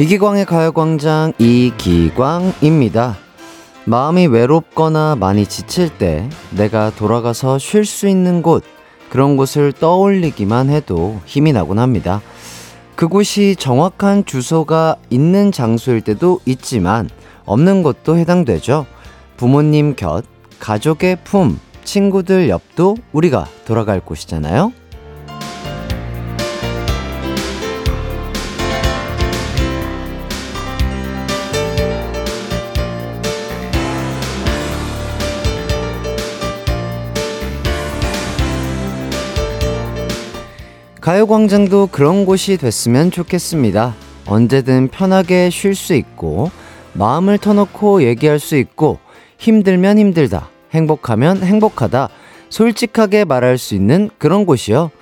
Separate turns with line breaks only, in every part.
이기광의 가요광장 이기광입니다. 마음이 외롭거나 많이 지칠 때 내가 돌아가서 쉴 수 있는 곳, 그런 곳을 떠올리기만 해도 힘이 나곤 합니다. 그곳이 정확한 주소가 있는 장소일 때도 있지만 없는 곳도 해당되죠. 부모님 곁, 가족의 품, 친구들 옆도 우리가 돌아갈 곳이잖아요. 가요광장도 그런 곳이 됐으면 좋겠습니다. 언제든 편하게 쉴 수 있고, 마음을 터놓고 얘기할 수 있고, 힘들면 힘들다, 행복하면 행복하다, 솔직하게 말할 수 있는 그런 곳이요.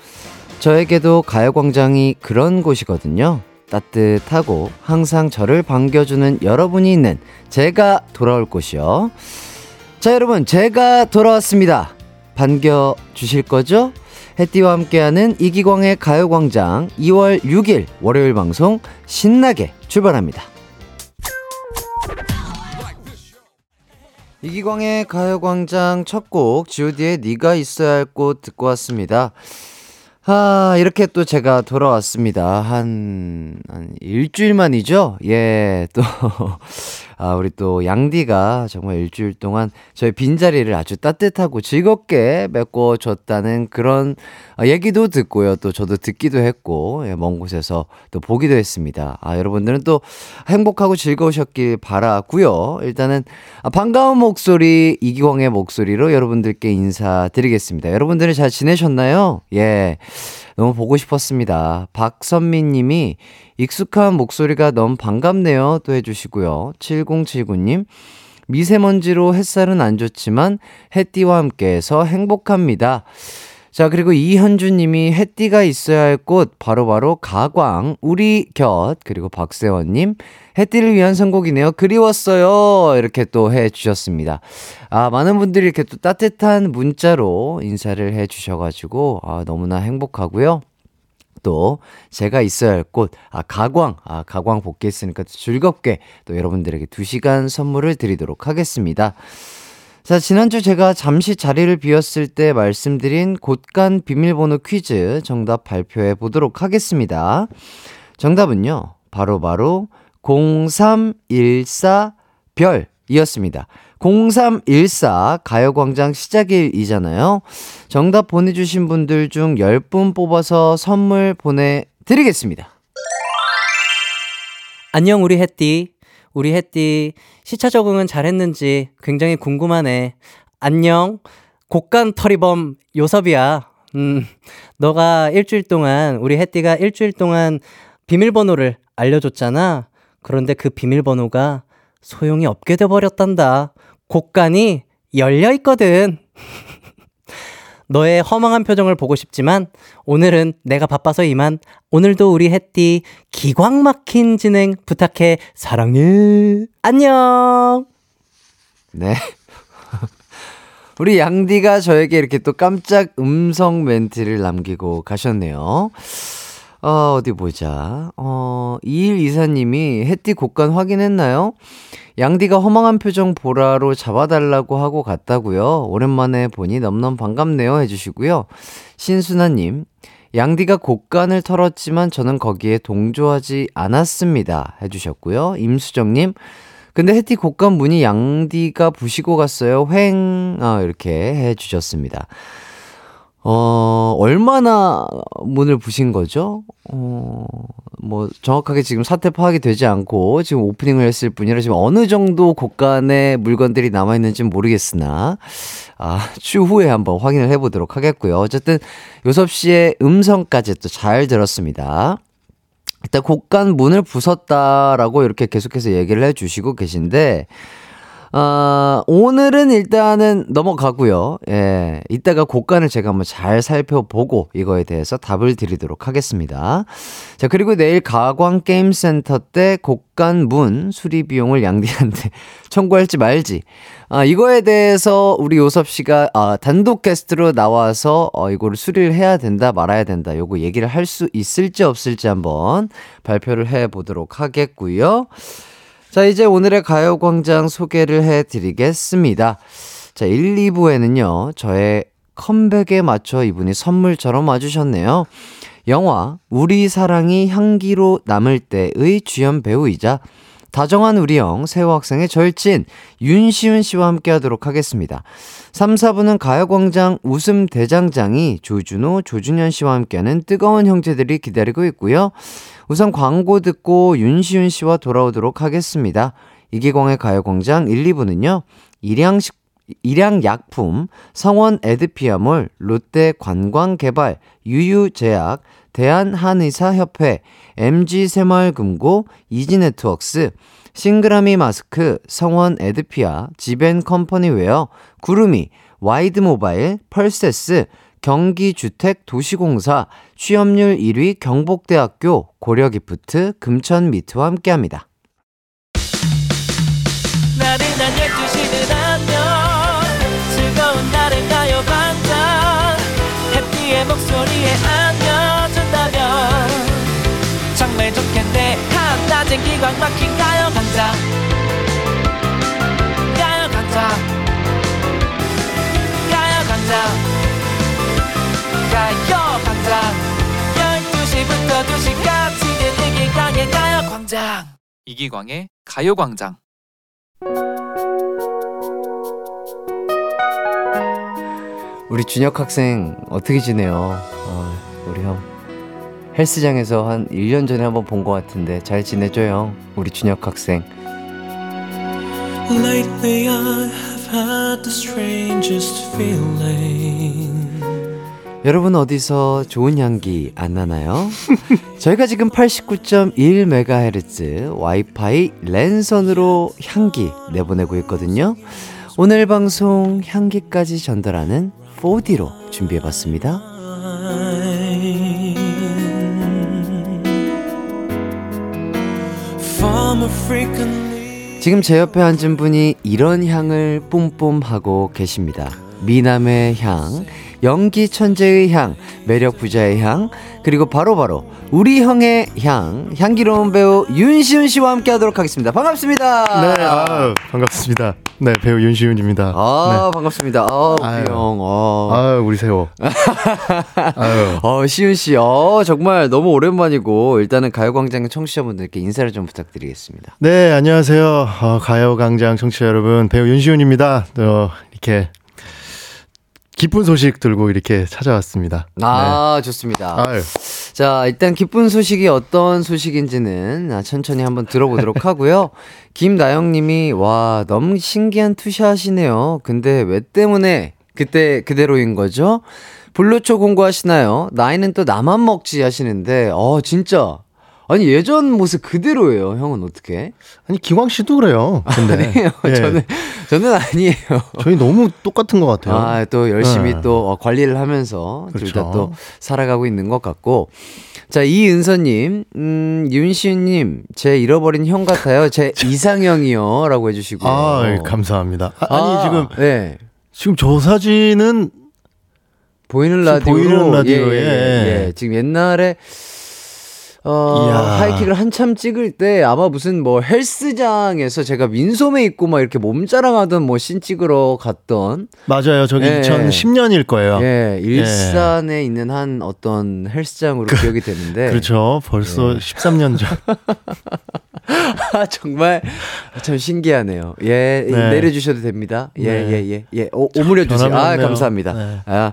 저에게도 가요광장이 그런 곳이거든요. 따뜻하고 항상 저를 반겨주는 여러분이 있는 제가 돌아올 곳이요. 자, 여러분, 제가 돌아왔습니다. 반겨주실 거죠? 해띠와 함께하는 이기광의 가요광장 2월 6일 월요일 방송 신나게 출발합니다. 이기광의 가요광장 첫곡 god의 네가 있어야 할 곳 듣고 왔습니다. 아, 이렇게 또 제가 돌아왔습니다. 한, 한 일주일 만이죠? 예, 또, 아, 우리 또 양디가 정말 일주일 동안 저희 빈자리를 아주 따뜻하고 즐겁게 메꿔줬다는 그런 아, 얘기도 듣고요. 또 저도 듣기도 했고, 예, 먼 곳에서 또 보기도 했습니다. 아, 여러분들은 또 행복하고 즐거우셨길 바라고요 일단은 아, 반가운 목소리, 이기광의 목소리로 여러분들께 인사드리겠습니다. 여러분들은 잘 지내셨나요? 예. 너무 보고 싶었습니다. 박선미 님이 익숙한 목소리가 너무 반갑네요. 또 해주시고요. 7079님. 미세먼지로 햇살은 안 좋지만 해띠와 함께해서 행복합니다. 자, 그리고 이현주 님이 해띠가 있어야 할 곳, 바로바로 가광, 우리 곁, 그리고 박세원 님, 해띠를 위한 선곡이네요. 그리웠어요. 이렇게 또 해 주셨습니다. 아, 많은 분들이 이렇게 또 따뜻한 문자로 인사를 해 주셔가지고, 아, 너무나 행복하고요. 또 제가 있어야 할 곳, 아, 가광, 아, 가광 복귀했으니까 즐겁게 또 여러분들에게 2시간 선물을 드리도록 하겠습니다. 자, 지난주 제가 잠시 자리를 비웠을 때 말씀드린 곳간 비밀번호 퀴즈 정답 발표해 보도록 하겠습니다. 정답은요, 바로바로 바로 0314별 이었습니다. 0314 가요광장 시작일이잖아요. 정답 보내주신 분들 중 10분 뽑아서 선물 보내드리겠습니다.
안녕, 우리 햇띠. 우리 햇띠 시차 적응은 잘했는지 굉장히 궁금하네. 안녕. 곡간 터리범 요섭이야. 음, 너가 일주일 동안, 우리 햇띠가 일주일 동안 비밀번호를 알려줬잖아. 그런데 그 비밀번호가 소용이 없게 돼버렸단다. 곡간이 열려있거든. 너의 허망한 표정을 보고 싶지만 오늘은 내가 바빠서 이만 오늘도 우리 햇띠 기광 막힌 진행 부탁해. 사랑해. 안녕.
네. 우리 양디가 저에게 이렇게 또 깜짝 음성 멘트를 남기고 가셨네요 어, 어디 보자. 어, 21 이사님이 햇띠 곡간 확인했나요? 양디가 허망한 표정 보라로 잡아달라고 하고 갔다고요. 오랜만에 보니 넘넘 반갑네요 해주시고요. 신순아님, 양디가 곡간을 털었지만 저는 거기에 동조하지 않았습니다 해주셨고요. 임수정님, 근데 해티 곡간 문이 양디가 부시고 갔어요. 횡, 아, 이렇게 해주셨습니다. 어, 얼마나 문을 부신 거죠? 어, 뭐, 정확하게 지금 사태 파악이 되지 않고 지금 오프닝을 했을 뿐이라 지금 어느 정도 곳간에 물건들이 남아있는지는 모르겠으나, 아, 추후에 한번 확인을 해보도록 하겠고요. 어쨌든, 요섭 씨의 음성까지 또 잘 들었습니다. 일단 곳간 문을 부쉈다라고 이렇게 계속해서 얘기를 해주시고 계신데, 아, 오늘은 일단은 넘어가고요. 예. 이따가 곡간을 제가 한번 잘 살펴보고 이거에 대해서 답을 드리도록 하겠습니다. 자, 그리고 내일 가광게임센터 때 곡간 문 수리 비용을 양디한테 청구할지 말지. 아, 이거에 대해서 우리 요섭 씨가 아, 단독 게스트로 나와서 어, 이거를 수리를 해야 된다, 말아야 된다. 요거 얘기를 할 수 있을지 없을지 한번 발표를 해 보도록 하겠고요. 자, 이제 오늘의 가요광장 소개를 해드리겠습니다. 자, 1, 2부에는요, 저의 컴백에 맞춰 이분이 선물처럼 와주셨네요. 영화, 우리 사랑이 향기로 남을 때의 주연 배우이자 다정한 우리 형, 세호 학생의 절친, 윤시윤 씨와 함께 하도록 하겠습니다. 3, 4부는 가요광장 웃음 대장장이 조준호, 조준현 씨와 함께하는 뜨거운 형제들이 기다리고 있고요. 우선 광고 듣고 윤시윤 씨와 돌아오도록 하겠습니다. 이기광의 가요광장 1, 2부는요. 일양식 일양약품, 성원 에드피아몰, 롯데 관광개발, 유유제약, 대한한의사협회, MG새마을금고, 이지네트웍스, 싱그라미 마스크, 성원 에드피아, 지벤컴퍼니웨어, 구름이, 와이드모바일, 펄세스, 경기주택도시공사, 취업률 1위 경복대학교, 고려기프트, 금천미트와 함께합니다. 나른한 12시는 안녕 즐거운 날을 가요광장 해피의 목소리에 기광 막힌 가요광장 가요광장 가요광장 가요광장 12시부터 2시까지 이기광의 가요광장.
이기광의 가요광장.
우리 준혁 학생 어떻게 지내요? 어, 우리 형 헬스장에서 한 1년 전에 한번 본 것 같은데 잘 지내죠 형? 우리 준혁 학생 Lately I have had the strangest feeling 여러분 어디서 좋은 향기 안 나나요? 저희가 지금 89.1MHz 와이파이 랜선으로 향기 내보내고 있거든요. 오늘 방송 향기까지 전달하는 4D로 준비해봤습니다. 지금 제 옆에 앉은 분이 이런 향을 뿜뿜하고 계십니다. 미남의 향, 연기 천재의 향, 매력 부자의 향, 그리고 바로바로 바로 우리 형의 향, 향기로운 배우 윤시훈 씨와 함께 하도록 하겠습니다. 반갑습니다.
네, 아 반갑습니다. 네, 배우 윤시훈입니다.
아,
네.
반갑습니다. 아, 우리 형. 어.
아, 우리 세호.
아유. 어, 시훈 씨. 어, 정말 너무 오랜만이고 일단은 가요광장 청취자분들께 인사를 좀 부탁드리겠습니다.
네, 안녕하세요. 어, 가요광장 청취자 여러분, 배우 윤시훈입니다. 어, 이렇게 기쁜 소식 들고 이렇게 찾아왔습니다.
아, 네. 좋습니다. 아유. 자, 일단 기쁜 소식이 어떤 소식인지는 천천히 한번 들어보도록 하고요. 김나영 님이, 와, 너무 신기한 투샷이네요. 근데 왜 때문에 그때 그대로인 거죠? 블루초 공부하시나요? 나이는 또 나만 먹지 하시는데, 어, 진짜. 아니 예전 모습 그대로예요. 형은 어떻게?
아니 기광 씨도 그래요. 근데
아니에요. 예. 저는 저는 아니에요.
저희 너무 똑같은 것 같아요.
아 또 열심히 네. 또 어, 관리를 하면서 그렇죠. 둘다 또 살아가고 있는 것 같고. 자 이은서님, 음 윤시윤님 제 잃어버린 형 같아요. 제 이상형이요라고 해주시고.
아 예, 감사합니다. 아, 니 아, 지금 네. 지금 저 사진은
보이는 라디오로 보이는 라디오에 예, 예, 예. 지금 옛날에 어, 이야. 하이킥을 한참 찍을 때 아마 무슨 뭐 헬스장에서 제가 민소매 입고 막 이렇게 몸 자랑하던 뭐신 찍으러 갔던
맞아요. 저기 예. 2010년일 거예요.
예, 일산에 예. 있는 한 어떤 헬스장으로 그, 기억이 되는데
그렇죠. 벌써 예. 13년 전.
아, 정말 참 신기하네요. 예, 네. 내려주셔도 됩니다. 예, 네. 예, 예, 예. 오, 오므려 주세요. 아, 감사합니다. 네. 아.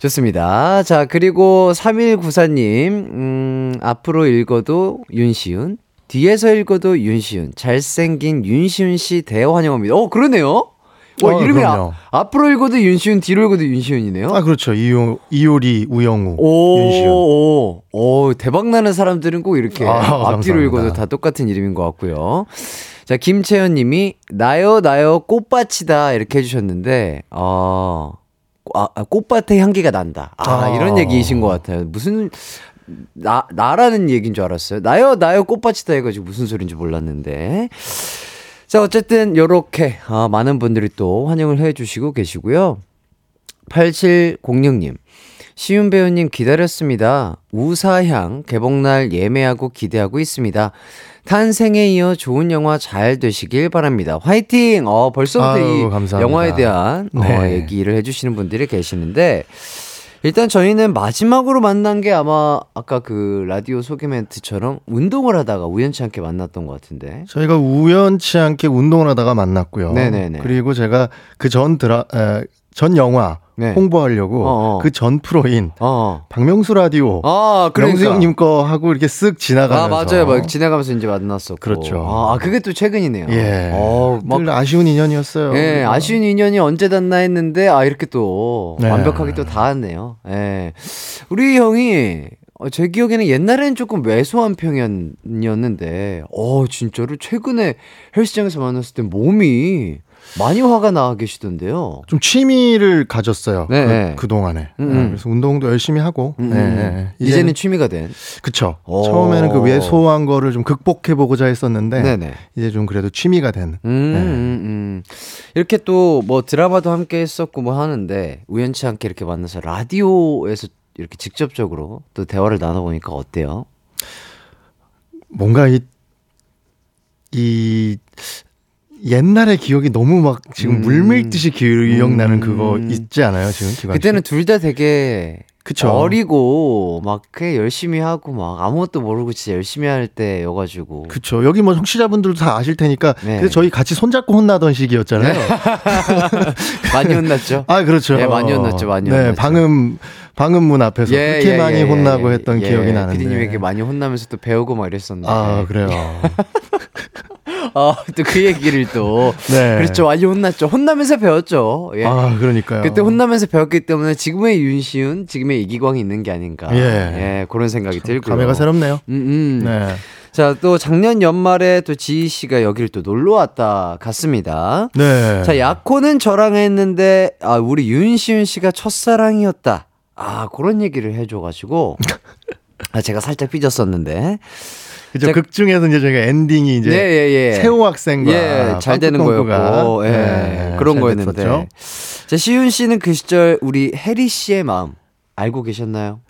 좋습니다. 자, 그리고 3194님, 음, 앞으로 읽어도 윤시윤, 뒤에서 읽어도 윤시윤, 잘생긴 윤시윤 씨 대환영합니다. 어, 그러네요? 와, 어, 이름이 아, 앞으로 읽어도 윤시윤, 뒤로 읽어도 윤시윤이네요.
아, 그렇죠. 이요, 이효리, 우영우, 오, 윤시윤. 오,
오, 대박 나는 사람들은 꼭 이렇게 아, 앞뒤로 읽어도 다 똑같은 이름인 것 같고요. 자, 김채연 님이, 나요, 나요, 꽃밭이다. 이렇게 해주셨는데, 어, 아, 아, 꽃밭의 향기가 난다. 아,
아.
이런 얘기이신 것 같아요. 무슨, 나, 나라는 얘기인 줄 알았어요. 나요, 나요, 꽃밭이다 해가지고 무슨 소린지 몰랐는데. 자, 어쨌든, 요렇게, 아, 많은 분들이 또 환영을 해주시고 계시고요. 8706님. 시윤 배우님 기다렸습니다. 우사향 개봉날 예매하고 기대하고 있습니다. 탄생에 이어 좋은 영화 잘 되시길 바랍니다. 화이팅! 어, 벌써부터
아유,
이
감사합니다.
영화에 대한 어,
네.
얘기를 해주시는 분들이 계시는데, 일단 저희는 마지막으로 만난 게 아마 아까 그 라디오 소개 멘트처럼 운동을 하다가 우연치 않게 만났던 것 같은데.
저희가 우연치 않게 운동을 하다가 만났고요.
네네네.
그리고 제가 그 전 드라 에, 전 영화
네.
홍보하려고
어어.
그전 프로인
어.
박명수 라디오
아, 그러니까.
명수 형님 거 하고 이렇게 쓱 지나가면서
아, 맞아요. 막 지나가면서 이제 만났었고.
그렇죠.
아, 그게 또 최근이네요.
예.
어,
막늘 아쉬운 인연이었어요.
예,
우리가.
아쉬운 인연이 언제 닿나 했는데, 아, 이렇게 또
네.
완벽하게 또 닿았네요. 예. 우리 형이, 어, 제 기억에는 옛날에는 조금 왜소한 편이었는데, 어, 진짜로 최근에 헬스장에서 만났을 때 몸이 많이 화가 나 계시던데요.
좀 취미를 가졌어요.
네, 네.
그, 동안에
음, 음.
그래서 운동도 열심히 하고.
음,
네,
음.
네.
이제는 취미가 된.
그쵸.
오.
처음에는 그 왜소한 거를 좀 극복해 보고자 했었는데
네네.
이제 좀 그래도 취미가 된.
음, 음, 음. 이렇게 또 뭐 드라마도 함께 했었고 뭐 하는데 우연치 않게 이렇게 만나서 라디오에서 이렇게 직접적으로 또 대화를 나눠보니까 어때요?
뭔가 이, 이 옛날의 기억이 너무 막 지금
음.
물밀듯이 기억나는
음.
그거 있지 않아요 지금 기관 씨?
그때는 둘 다 되게
그쵸.
어리고 막 그냥 열심히 하고 막 아무것도 모르고 진짜 열심히 할 때여가지고
그쵸 여기 뭐 청취자분들도 다 아실 테니까
네.
근데 저희 같이 손잡고 혼나던 시기였잖아요.
많이 혼났죠.
아 그렇죠.
예, 많이 혼났죠, 많이
네,
혼났죠.
방음 방음문 앞에서 그렇게 많이 혼나고 했던
예,
기억이 나는데.
피디님에게 많이 혼나면서 또 배우고 막 이랬었는데.
아 그래요.
아, 또그 얘기를 또.
네.
그렇죠. 많이 혼났죠. 혼나면서 배웠죠. 예.
아 그러니까요.
그때 혼나면서 배웠기 때문에 지금의 윤시윤, 지금의 이기광이 있는 게 아닌가.
예.
그런 생각이 들고요.
감회가 새롭네요.
음, 음.
네.
자, 또 작년 연말에 또 지희 씨가 여기를 또 놀러 왔다 갔습니다.
네.
자, 야코는 저랑 했는데, 아, 우리 윤시윤 씨가 첫사랑이었다. 아, 그런 얘기를 해줘가지고. 아, 제가 살짝 삐졌었는데.
그죠.
자-
극 중에서 이제 저희가 엔딩이 이제
예, 예, 예.
세호 학생과
예, 잘 되는 거였고, 예,
네,
그런
잘
거였는데.
됐었죠.
자, 시윤 씨는 그 시절 우리 혜리 씨의 마음 알고 계셨나요?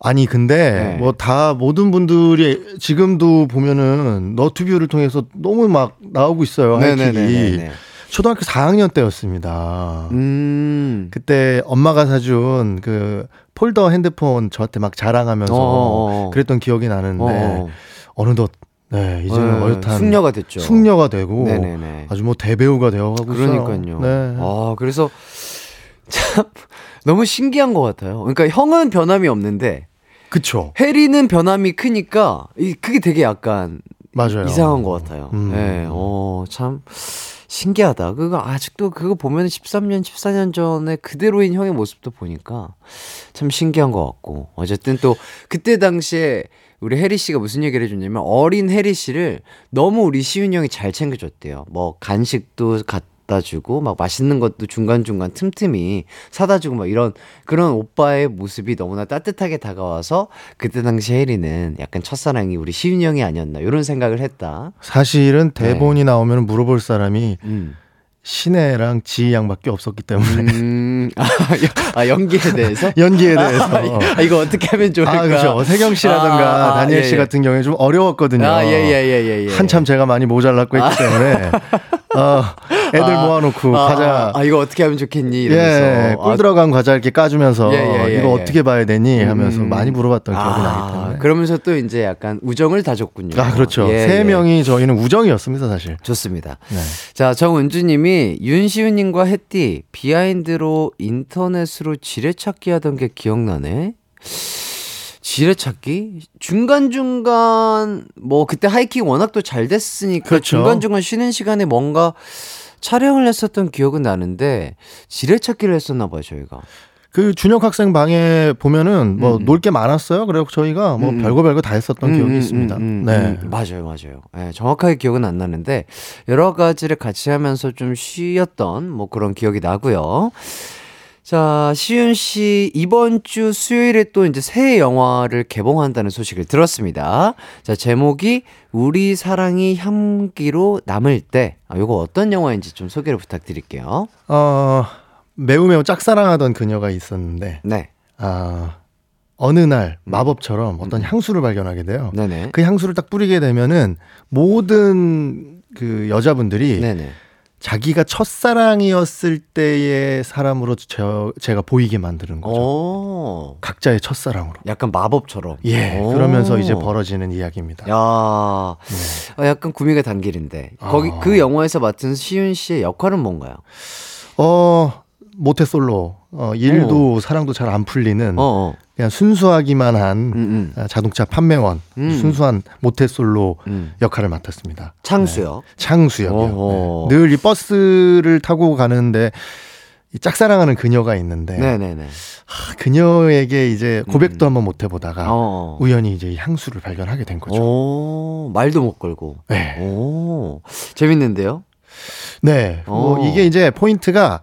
아니 근데
네.
뭐다 모든 분들이 지금도 보면은 너튜브를 통해서 너무 막 나오고 있어요. 하이킥이 초등학교 4학년 때였습니다.
음.
그때 엄마가 사준 그 폴더 핸드폰 저한테 막 자랑하면서
어어어.
그랬던 기억이 나는데
어.
어 느덧 네 이제는
네,
어엿한
숙녀가 됐죠.
숙녀가 되고
네네네.
아주 뭐 대배우가 되어가고.
그러니까요.
네.
아, 그래서 참 너무 신기한 것 같아요. 그러니까 형은 변함이 없는데
그쵸.
혜리는 변함이 크니까 이 그게 되게 약간
맞아요.
이상한 것 같아요.
음.
네, 어, 참 신기하다. 그거 아직도 그거 보면 13년, 14년 전에 그대로인 형의 모습도 보니까 참 신기한 것 같고. 어쨌든 또 그때 당시에 우리 혜리 씨가 무슨 얘기를 해줬냐면 어린 혜리 씨를 너무 우리 시윤 형이 잘 챙겨줬대요. 뭐 간식도 갖다 주고 막 맛있는 것도 중간중간 틈틈이 사다 주고 막 이런 그런 오빠의 모습이 너무나 따뜻하게 다가와서 그때 당시 혜리는 약간 첫사랑이 우리 시윤 형이 아니었나 이런 생각을 했다.
사실은 대본이 나오면 물어볼 사람이
음.
신혜랑 지희 양밖에 없었기 때문에
음, 아, 여- 아, 연기에 대해서?
연기에 대해서
아, 이거 어떻게 하면 좋을까?
아 그렇죠 세경 씨라든가
아, 아,
다니엘
예,
씨
예.
같은 경우에 좀 어려웠거든요.
아, 예, 예, 예, 예, 예.
한참 제가 많이 모자랐고 했기 때문에 어, 애들
아,
모아놓고
아,
과자
아, 이거 어떻게 하면 좋겠니?
예,
이러면서.
꿀
아,
들어간 과자 이렇게 까주면서
예, 예, 예,
이거
예.
어떻게 봐야 되니 하면서
음.
많이 물어봤던 기억이
아,
나기 때문에.
그러면서 또 이제 약간 우정을 다졌군요.
아 그렇죠.
예,
세
예.
명이 저희는 우정이었습니다 사실.
좋습니다.
네.
자, 정은주님이 윤시윤님과 혜띠 비하인드로 인터넷으로 지뢰찾기 하던 게 기억나네. 지뢰찾기 중간 중간 뭐 그때 하이킹 워낙 또 잘 됐으니까
그렇죠.
중간 중간 쉬는 시간에 뭔가 촬영을 했었던 기억은 나는데 지뢰찾기를 했었나 봐요 저희가.
그 준혁 학생 방에 보면은 뭐 놀 게 많았어요. 그래서 저희가 뭐 음. 별거 별거 다 했었던 음, 기억이 있습니다. 네.
맞아요, 맞아요. 네, 정확하게 기억은 안 나는데 여러 가지를 같이 하면서 좀 쉬었던 뭐 그런 기억이 나고요. 자, 시윤 씨, 이번 주 수요일에 또 이제 새 영화를 개봉한다는 소식을 들었습니다. 자, 제목이 우리 사랑이 향기로 남을 때. 아, 요거 어떤 영화인지 좀 소개를 부탁드릴게요.
어, 매우 매우 짝사랑하던 그녀가 있었는데.
네.
아, 어느 날 마법처럼 어떤 향수를 발견하게 돼요. 네네. 그 향수를 딱 뿌리게 되면은 모든 그 여자분들이 네네. 자기가 첫사랑이었을 때의 사람으로 저, 제가 보이게 만드는 거죠. 오. 각자의 첫사랑으로.
약간 마법처럼.
예. 오. 그러면서 이제 벌어지는 이야기입니다.
야, 네. 어, 약간 구미가 단길인데 거기 아. 그 영화에서 맡은 시윤 씨의 역할은 뭔가요?
어, 모태솔로. 어, 일도 오. 사랑도 잘 안 풀리는 어어. 그냥 순수하기만 한 음, 음. 아, 자동차 판매원, 음. 순수한 모태솔로 음. 역할을 맡았습니다.
창수요?
네. 창수역이요. 네. 늘이 버스를 타고 가는데 이 짝사랑하는 그녀가 있는데 네네네. 하, 그녀에게 이제 고백도 음. 한번 못 해보다가 어. 우연히 이제 향수를 발견하게 된 거죠.
오, 말도 못 걸고. 네. 오, 재밌는데요?
네. 뭐 이게 이제 포인트가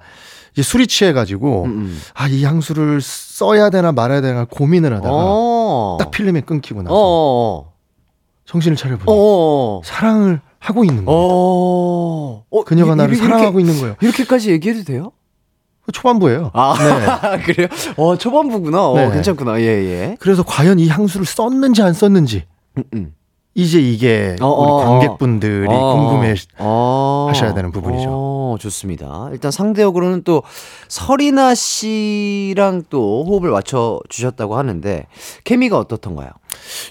이제 술이 취해가지고 음, 음. 아이 향수를 써야 되나 말아야 되나 고민을 하다가 어. 딱 필름이 끊기고 나서 어. 정신을 차려보니 어. 사랑을 하고 있는 거예요. 어. 그녀가 이, 나를 이렇게, 사랑하고 있는 거예요.
이렇게까지 얘기해도 돼요?
초반부예요.
아, 네. 그래요? 어, 초반부구나. 어, 네. 괜찮구나. 예, 예.
그래서 과연 이 향수를 썼는지 안 썼는지. 음, 음. 이제 이게 어, 우리 어, 어. 관객분들이 어, 궁금해 어, 하셔야 되는 부분이죠.
어, 좋습니다. 일단 상대역으로는 또 설이나 씨랑 또 호흡을 맞춰 주셨다고 하는데 케미가 어떻던가요?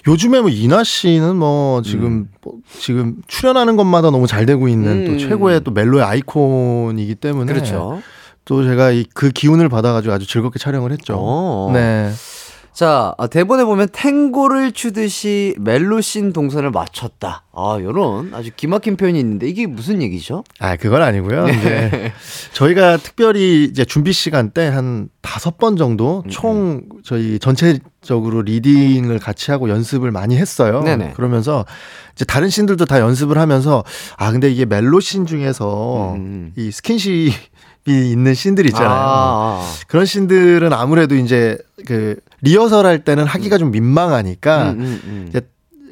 요즘에 뭐 이나 씨는 뭐 지금 음. 뭐 지금 출연하는 것마다 너무 잘 되고 있는 음. 또 최고의 또 멜로의 아이콘이기 때문에
그렇죠.
또 제가 그 기운을 받아가지고 아주 즐겁게 촬영을 했죠. 네.
자, 아, 대본에 보면 탱고를 추듯이 멜로신 동선을 맞췄다. 아, 요런 아주 기막힌 표현이 있는데 이게 무슨 얘기죠?
아, 그건 아니고요. 네. 이제 저희가 특별히 이제 준비 시간 때 한 다섯 번 정도 음, 총 음. 저희 전체적으로 리딩을 같이 하고 연습을 많이 했어요. 네네. 그러면서 이제 다른 신들도 다 연습을 하면서 아, 근데 이게 멜로신 중에서 음. 음. 이 스킨십 이 있는 씬들 있잖아요. 아, 아. 그런 씬들은 아무래도 이제 그 리허설 할 때는 하기가 좀 민망하니까 음, 음, 음. 이제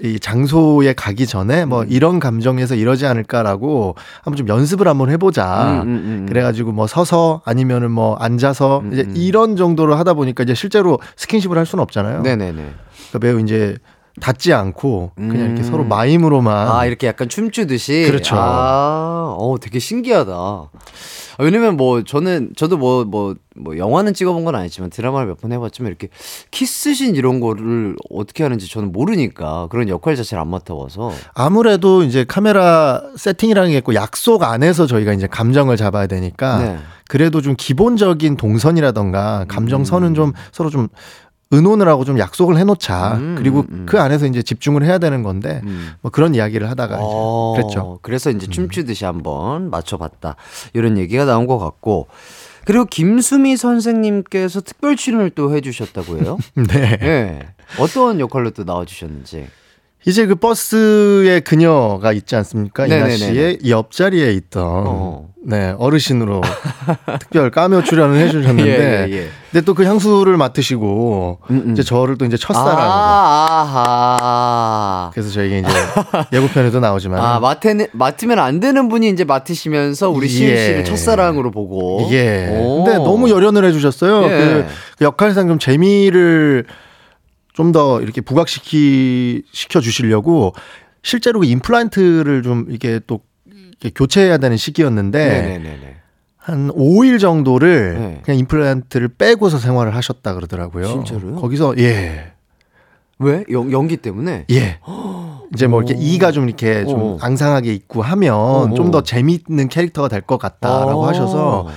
이 장소에 가기 전에 뭐 음. 이런 감정에서 이러지 않을까라고 한번 좀 연습을 한번 해보자. 음, 음, 그래가지고 뭐 서서 아니면은 뭐 앉아서 이제 이런 정도로 하다 보니까 이제 실제로 스킨십을 할 수는 없잖아요. 네네네. 그러니까 매우 이제 닿지 않고 그냥 이렇게 서로 마임으로만
아 이렇게 약간 춤추듯이
그렇죠.
아, 어 되게 신기하다. 아, 왜냐면 뭐 저는 저도 뭐뭐뭐 뭐, 뭐 영화는 찍어본 건 아니지만 드라마를 몇 번 해봤지만 이렇게 키스신 이런 거를 어떻게 하는지 저는 모르니까 그런 역할 자체를 안 맡아봐서
아무래도 이제 카메라 세팅이라는 게 있고 약속 안에서 저희가 이제 감정을 잡아야 되니까 네. 그래도 좀 기본적인 동선이라던가 감정선은 음. 좀 서로 좀 의논을 하고 좀 약속을 해놓자. 음, 그리고 음, 음. 그 안에서 이제 집중을 해야 되는 건데 음. 뭐 그런 이야기를 하다가 어, 그랬죠.
그래서 이제 음. 춤추듯이 한번 맞춰봤다 이런 얘기가 나온 것 같고. 그리고 김수미 선생님께서 특별 출연을 또 해주셨다고 해요.
네.
네. 어떤 역할로 또 나와주셨는지.
이제 그 버스에 그녀가 있지 않습니까? 이나 씨의 옆자리에 있던 어. 네 어르신으로 특별 까메오 출연을 해주셨는데, 예, 예, 예. 근데 또 그 향수를 맡으시고 음, 음. 이제 저를 또 이제 첫사랑으로. 아, 그래서 저희가 이제 예고편에도 나오지만
아 맡으면 맡으면 안 되는 분이 이제 맡으시면서 우리 시은 예. 씨를 첫사랑으로 보고.
예. 오. 근데 너무 열연을 해주셨어요. 예. 그, 그 역할상 좀 재미를 좀 더 이렇게 부각시키 시켜 주시려고 실제로 그 임플란트를 좀 이게 또 이렇게 교체해야 되는 시기였는데 네네네네. 한 5일 정도를 네. 그냥 임플란트를 빼고서 생활을 하셨다 그러더라고요.
진짜로요?
거기서 예.
왜? 연, 연기 때문에?
예. 이제 뭐 이렇게 이가 좀 이렇게 좀 오. 앙상하게 있고 하면 좀 더 재미있는 캐릭터가 될 것 같다라고 하셔서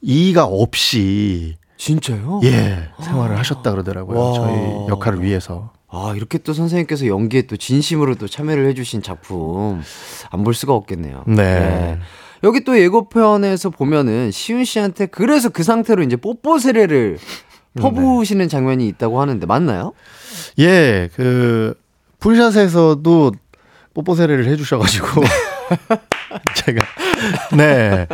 이가 없이
진짜요?
예, 생활을 하셨다 그러더라고요. 와. 저희 역할을 위해서.
아, 이렇게 또 선생님께서 연기에 또 진심으로 또 참여를 해주신 작품 안 볼 수가 없겠네요.
네. 네.
여기 또 예고편에서 보면은 시윤 씨한테 그래서 그 상태로 이제 뽀뽀 세례를 퍼부으시는 네. 장면이 있다고 하는데 맞나요?
예, 그 풀샷에서도 뽀뽀 세례를 해주셔가지고 제가 네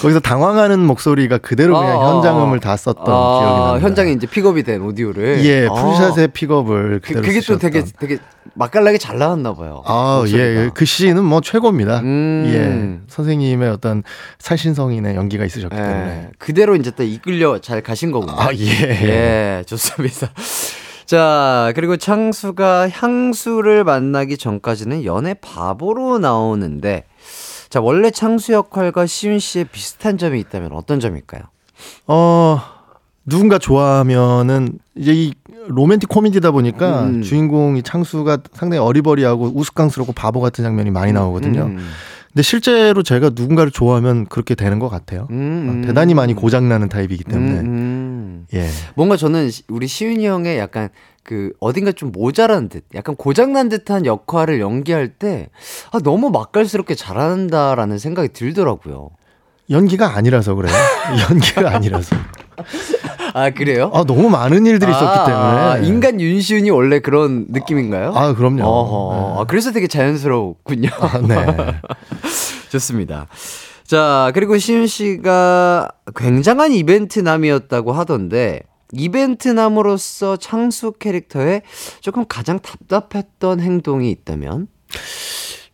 거기서 당황하는 목소리가 그대로 그냥 아, 현장음을 다 썼던 아, 기억이 납니다.
현장에 이제 픽업이 된 오디오를
예 풀샷의 아. 픽업을
그, 그게 쓰셨던. 또 되게 되게 맛깔나게 잘 나왔나 봐요.
아예그 시는 뭐 최고입니다. 음. 예 선생님의 어떤 살신성인의 연기가 있으셨기 예, 때문에
그대로 이제 또 이끌려 잘 가신 거군요.
아예
예 좋습니다. 자, 그리고 창수가 향수를 만나기 전까지는 연애 바보로 나오는데, 자, 원래 창수 역할과 시윤 씨의 비슷한 점이 있다면 어떤 점일까요?
어, 누군가 좋아하면은 이제 이 로맨틱 코미디다 보니까 음. 주인공이 창수가 상당히 어리버리하고 우스꽝스럽고 바보 같은 장면이 많이 나오거든요. 음. 근데 실제로 제가 누군가를 좋아하면 그렇게 되는 것 같아요. 음, 음. 대단히 많이 고장나는 타입이기 때문에. 음, 음. 예.
뭔가 저는 우리 시윤이 형의 약간 그 어딘가 좀 모자란 듯, 약간 고장난 듯한 역할을 연기할 때 아, 너무 맛깔스럽게 잘한다라는 생각이 들더라고요.
연기가 아니라서 그래요. 연기가 아니라서.
아 그래요?
아 너무 많은 일들이 아, 있었기 때문에 아,
인간 윤시윤이 원래 그런 느낌인가요?
아 그럼요. 네.
아, 그래서 되게 자연스럽군요. 아, 네. 좋습니다. 자 그리고 시윤 씨가 굉장한 이벤트남이었다고 하던데 이벤트남으로서 창수 캐릭터에 조금 가장 답답했던 행동이 있다면?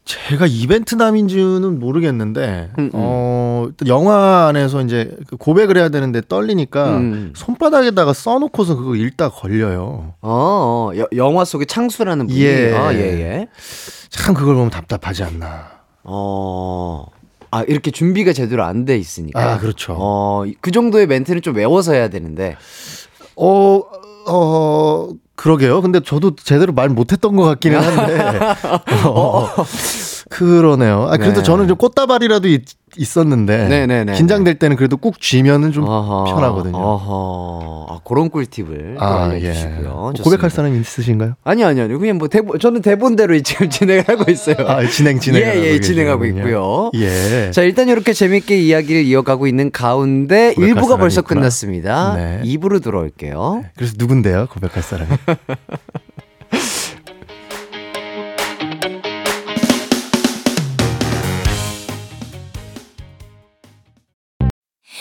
제가 이벤트남인지는 모르겠는데, 음, 음. 어, 영화 안에서 이제 그 고백을 해야 되는데 떨리니까 음. 손바닥에다가 써놓고서 그거 읽다 걸려요.
어, 어 여, 영화 속에 창수라는 분이. 예. 아, 예, 예.
참 그걸 보면 답답하지 않나.
어. 아, 이렇게 준비가 제대로 안 돼 있으니까.
아, 그렇죠.
어, 그 정도의 멘트는 좀 외워서 해야 되는데.
어, 어, 그러게요. 근데 저도 제대로 말 못했던 것 같기는 한데. 어, 그러네요. 아, 그래도 네. 저는 좀 꽃다발이라도 있, 있었는데 네네네. 긴장될 때는 그래도 꾹 쥐면은 좀 어허, 편하거든요.
어허. 아, 그런 꿀팁을 아, 알려주시고요.
예. 고백할 사람 있으신가요?
아니요, 아니요. 그냥 뭐 대본 저는 대본대로 지금 진행을 하고 있어요.
아, 진행 진행.
예, 예, 진행하고 있고요. 예. 자, 일단 이렇게 재밌게 이야기를 이어가고 있는 가운데 1부가 벌써 있구나. 끝났습니다. 네. 2부로 들어올게요.
네. 그래서 누군데요? 고백할 사람이?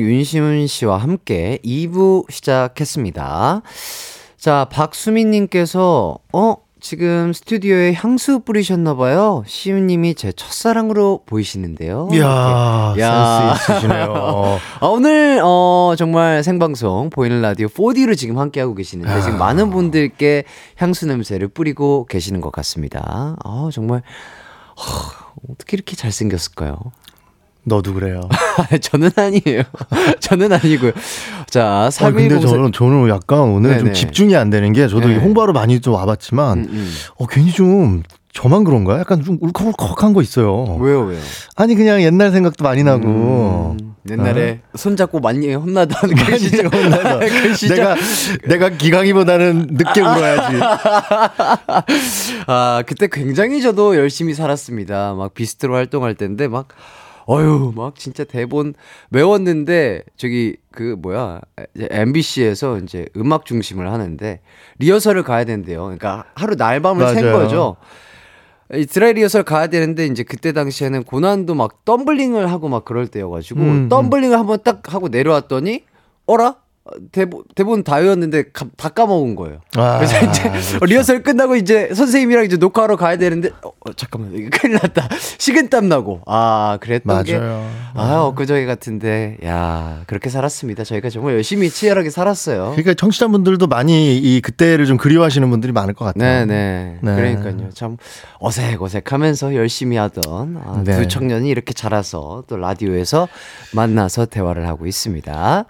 윤시훈 씨와 함께 2부 시작했습니다. 자, 박수민님께서, 어? 지금 스튜디오에 향수 뿌리셨나봐요. 시우님이 제 첫사랑으로 보이시는데요.
이야, 야. 센스 있으시네요.
아, 오늘, 어, 정말 생방송, 보이는 라디오 4D로 지금 함께하고 계시는데, 야. 지금 많은 분들께 향수 냄새를 뿌리고 계시는 것 같습니다. 아, 정말, 허, 어떻게 이렇게 잘생겼을까요?
너도 그래요.
저는 아니에요. 저는 아니고요. 자,
3 1 근데 저는 저는 약간 오늘 네네. 좀 집중이 안 되는 게 저도 네. 홍보하러 많이 좀 와봤지만 음, 음. 어 괜히 좀 저만 그런가? 약간 좀 울컥울컥한 거 있어요.
왜요, 왜요?
아니 그냥 옛날 생각도 많이 나고. 음,
옛날에 어? 손잡고 많이 혼나던 그 시절.
혼나던. 그 시절. 내가 내가 기강이보다는 늦게 울어야지.
아 그때 굉장히 저도 열심히 살았습니다. 막 비스트로 활동할 때인데 막. 어휴, 막 진짜 대본 외웠는데, 저기, 그, 뭐야, MBC에서 이제 음악 중심을 하는데, 리허설을 가야 된대요. 그러니까 하루 날밤을 샌 거죠. 드라이 리허설 가야 되는데 이제 그때 당시에는 고난도 막 덤블링을 하고 막 그럴 때여가지고 음, 음. 덤블링을 한번 딱 하고 내려왔더니 어라 대본 대본 다 외웠는데 다 까먹은 거예요. 아, 그래서 이제 그렇죠. 리허설 끝나고 이제 선생님이랑 이제 녹화하러 가야 되는데 어, 어, 잠깐만, 큰일 났다. 식은땀 나고. 아, 그랬던
맞아요.
게. 아, 엊그저께 같은데. 야, 그렇게 살았습니다. 저희가 정말 열심히 치열하게 살았어요.
그러니까 청취자분들도 많이 이 그때를 좀 그리워하시는 분들이 많을 것 같아요.
네네. 네. 그러니까요. 참 어색어색하면서 열심히 하던 아, 네. 두 청년이 이렇게 자라서 또 라디오에서 만나서 대화를 하고 있습니다.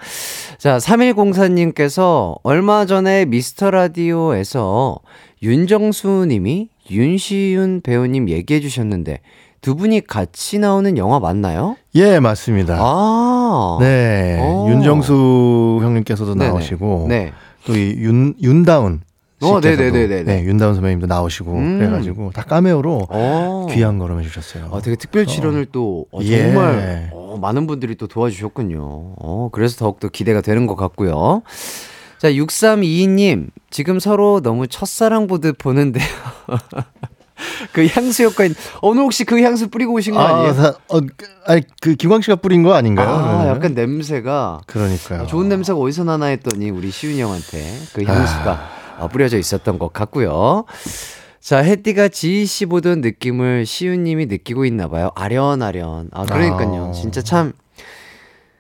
자, 3104님께서 얼마 전에 미스터 라디오에서 윤정수 님이 윤시윤 배우님 얘기해 주셨는데 두 분이 같이 나오는 영화 맞나요?
예, 맞습니다. 아. 네. 오. 윤정수 형님께서도 네네. 나오시고 네. 또이 윤 윤다운 어, 네네네네. 네, 윤다운 선배님도 나오시고 음. 그래가지고 다 카메오로 오. 귀한 걸음 해주셨어요.
아, 되게 특별 출연을 또 어, 예. 정말 예. 어, 많은 분들이 또 도와주셨군요. 어, 그래서 더욱더 기대가 되는 것 같고요. 자, 6322님, 지금 서로 너무 첫사랑 보듯 보는데요. 그 향수 효과인 오늘 혹시 그 향수 뿌리고 오신 거 아, 니에요 사, 어,
그, 아니 그 기광 씨가 뿌린 거 아닌가요?
아, 그러면? 약간 냄새가
그러니까요.
아, 좋은 냄새가 어디서 나나 했더니 우리 시윤이 형한테 그 향수가 아. 뿌려져 있었던 것 같고요. 자, 혜띠가 지희 씨 보던 느낌을 시윤님이 느끼고 있나 봐요. 아련아련. 아, 그러니까요. 아. 진짜 참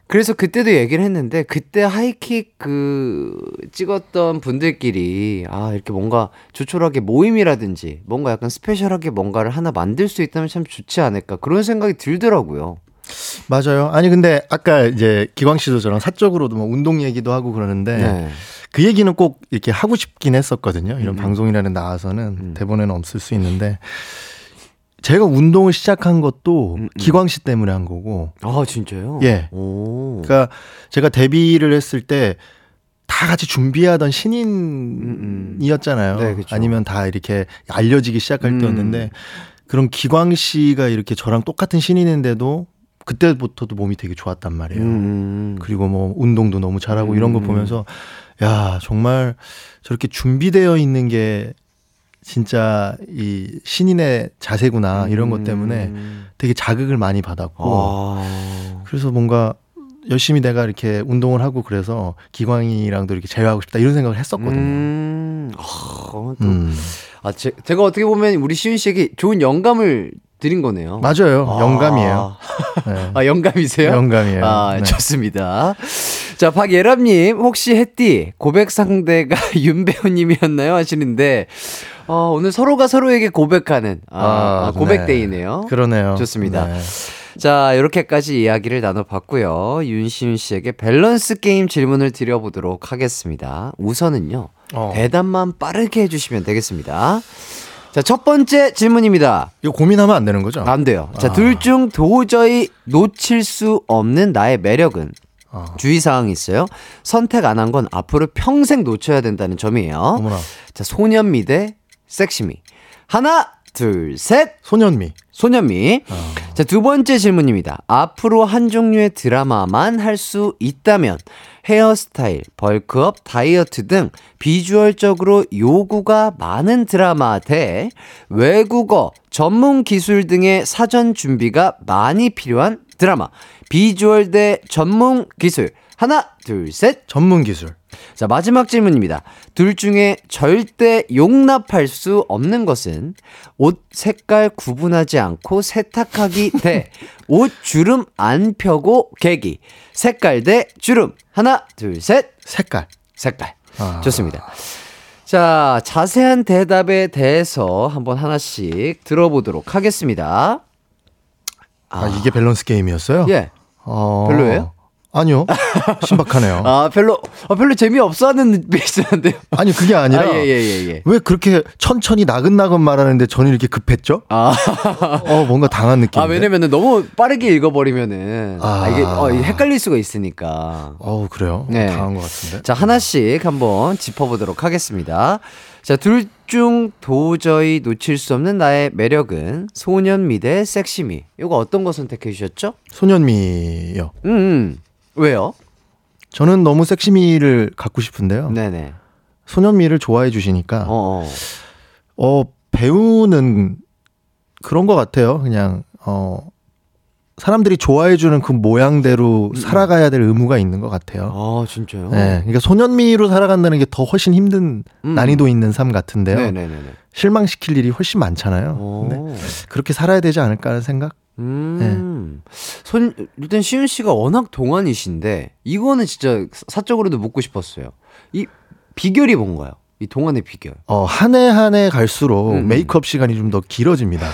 그래서 그때도 얘기를 했는데 그때 하이킥 그 찍었던 분들끼리 아 이렇게 뭔가 조촐하게 모임이라든지 뭔가 약간 스페셜하게 뭔가를 하나 만들 수 있다면 참 좋지 않을까 그런 생각이 들더라고요.
맞아요. 아니 근데 아까 이제 기광 씨도 저랑 사적으로도 뭐 운동 얘기도 하고 그러는데 네. 그 얘기는 꼭 이렇게 하고 싶긴 했었거든요. 이런 음. 방송이라는 나와서는 음. 대본에는 없을 수 있는데 제가 운동을 시작한 것도 음, 음. 기광 씨 때문에 한 거고.
아, 진짜요?
예. 오. 그러니까 제가 데뷔를 했을 때 다 같이 준비하던 신인이었잖아요. 음, 음. 네, 그쵸. 아니면 다 이렇게 알려지기 시작할 음. 때였는데 그런 기광 씨가 이렇게 저랑 똑같은 신인인데도 그때부터도 몸이 되게 좋았단 말이에요. 음. 그리고 뭐 운동도 너무 잘하고 이런 거 보면서 야, 정말 저렇게 준비되어 있는 게 진짜 이 신인의 자세구나 이런 것 때문에 음. 되게 자극을 많이 받았고 아. 그래서 뭔가 열심히 내가 이렇게 운동을 하고 그래서 기광이랑도 이렇게 제외하고 싶다 이런 생각을 했었거든요. 음. 아,
또, 음. 아 제, 제가 어떻게 보면 우리 시윤 씨에게 좋은 영감을 드린 거네요.
맞아요. 아. 영감이에요.
네. 아, 영감이세요?
영감이에요.
아, 네. 좋습니다. 자, 박예람님, 혹시 햇띠 고백 상대가 윤 배우님이었나요? 하시는데, 어, 오늘 서로가 서로에게 고백하는 아, 아, 아 고백데이네요.
네. 그러네요.
좋습니다. 네. 자, 이렇게까지 이야기를 나눠봤고요. 윤시윤 씨에게 밸런스 게임 질문을 드려보도록 하겠습니다. 우선은요, 어. 대답만 빠르게 해주시면 되겠습니다. 자, 첫 번째 질문입니다.
이거 고민하면 안 되는 거죠?
안 돼요. 자, 아. 둘중 도저히 놓칠 수 없는 나의 매력은 어. 주의사항이 있어요. 선택 안 한 건 앞으로 평생 놓쳐야 된다는 점이에요. 어머나. 자, 소년미 대 섹시미. 하나, 둘, 셋.
소년미.
소년미. 어. 자, 두 번째 질문입니다. 앞으로 한 종류의 드라마만 할 수 있다면 헤어스타일, 벌크업, 다이어트 등 비주얼적으로 요구가 많은 드라마 대 외국어, 전문 기술 등의 사전 준비가 많이 필요한 드라마. 비주얼 대 전문 기술. 하나, 둘, 셋.
전문 기술.
자, 마지막 질문입니다. 둘 중에 절대 용납할 수 없는 것은 옷 색깔 구분하지 않고 세탁하기 대 옷 주름 안 펴고 개기. 색깔 대 주름. 하나, 둘, 셋.
색깔.
색깔. 아. 좋습니다. 자, 자세한 대답에 대해서 한번 하나씩 들어보도록 하겠습니다.
아, 아 이게 밸런스 게임이었어요?
예. 어... 별로예요?
아니요. 신박하네요.
아, 별로, 아, 별로 재미없어 하는 느낌이 있었는데요.
아니, 그게 아니라. 아, 예, 예, 예, 예. 왜 그렇게 천천히 나긋나긋 말하는데 저는 이렇게 급했죠? 아. 어, 뭔가 당한 느낌.
아, 왜냐면은 너무 빠르게 읽어버리면은. 아, 아 이게, 어, 헷갈릴 수가 있으니까.
어 그래요? 네. 당한 것 같은데.
자, 하나씩 한번 짚어보도록 하겠습니다. 자, 둘 중 도저히 놓칠 수 없는 나의 매력은 소년미 대 섹시미. 이거 어떤 거 선택해 주셨죠?
소년미요.
음. 음. 왜요?
저는 너무 섹시미를 갖고 싶은데요. 네네. 소년미를 좋아해 주시니까 어어. 어 배우는 그런 것 같아요. 그냥 어 사람들이 좋아해 주는 그 모양대로 음. 살아가야 될 의무가 있는 것 같아요.
아 진짜요?
네, 그러니까 소년미로 살아간다는 게 더 훨씬 힘든 음. 난이도 있는 삶 같은데요. 네네네. 실망시킬 일이 훨씬 많잖아요. 네. 그렇게 살아야 되지 않을까 하는 생각?
음. 네. 손, 일단 시윤 씨가 워낙 동안이신데, 이거는 진짜 사적으로도 묻고 싶었어요. 이 비결이 뭔가요? 이 동안의 비결.
어, 한 해 한 해 갈수록 음. 메이크업 시간이 좀 더 길어집니다.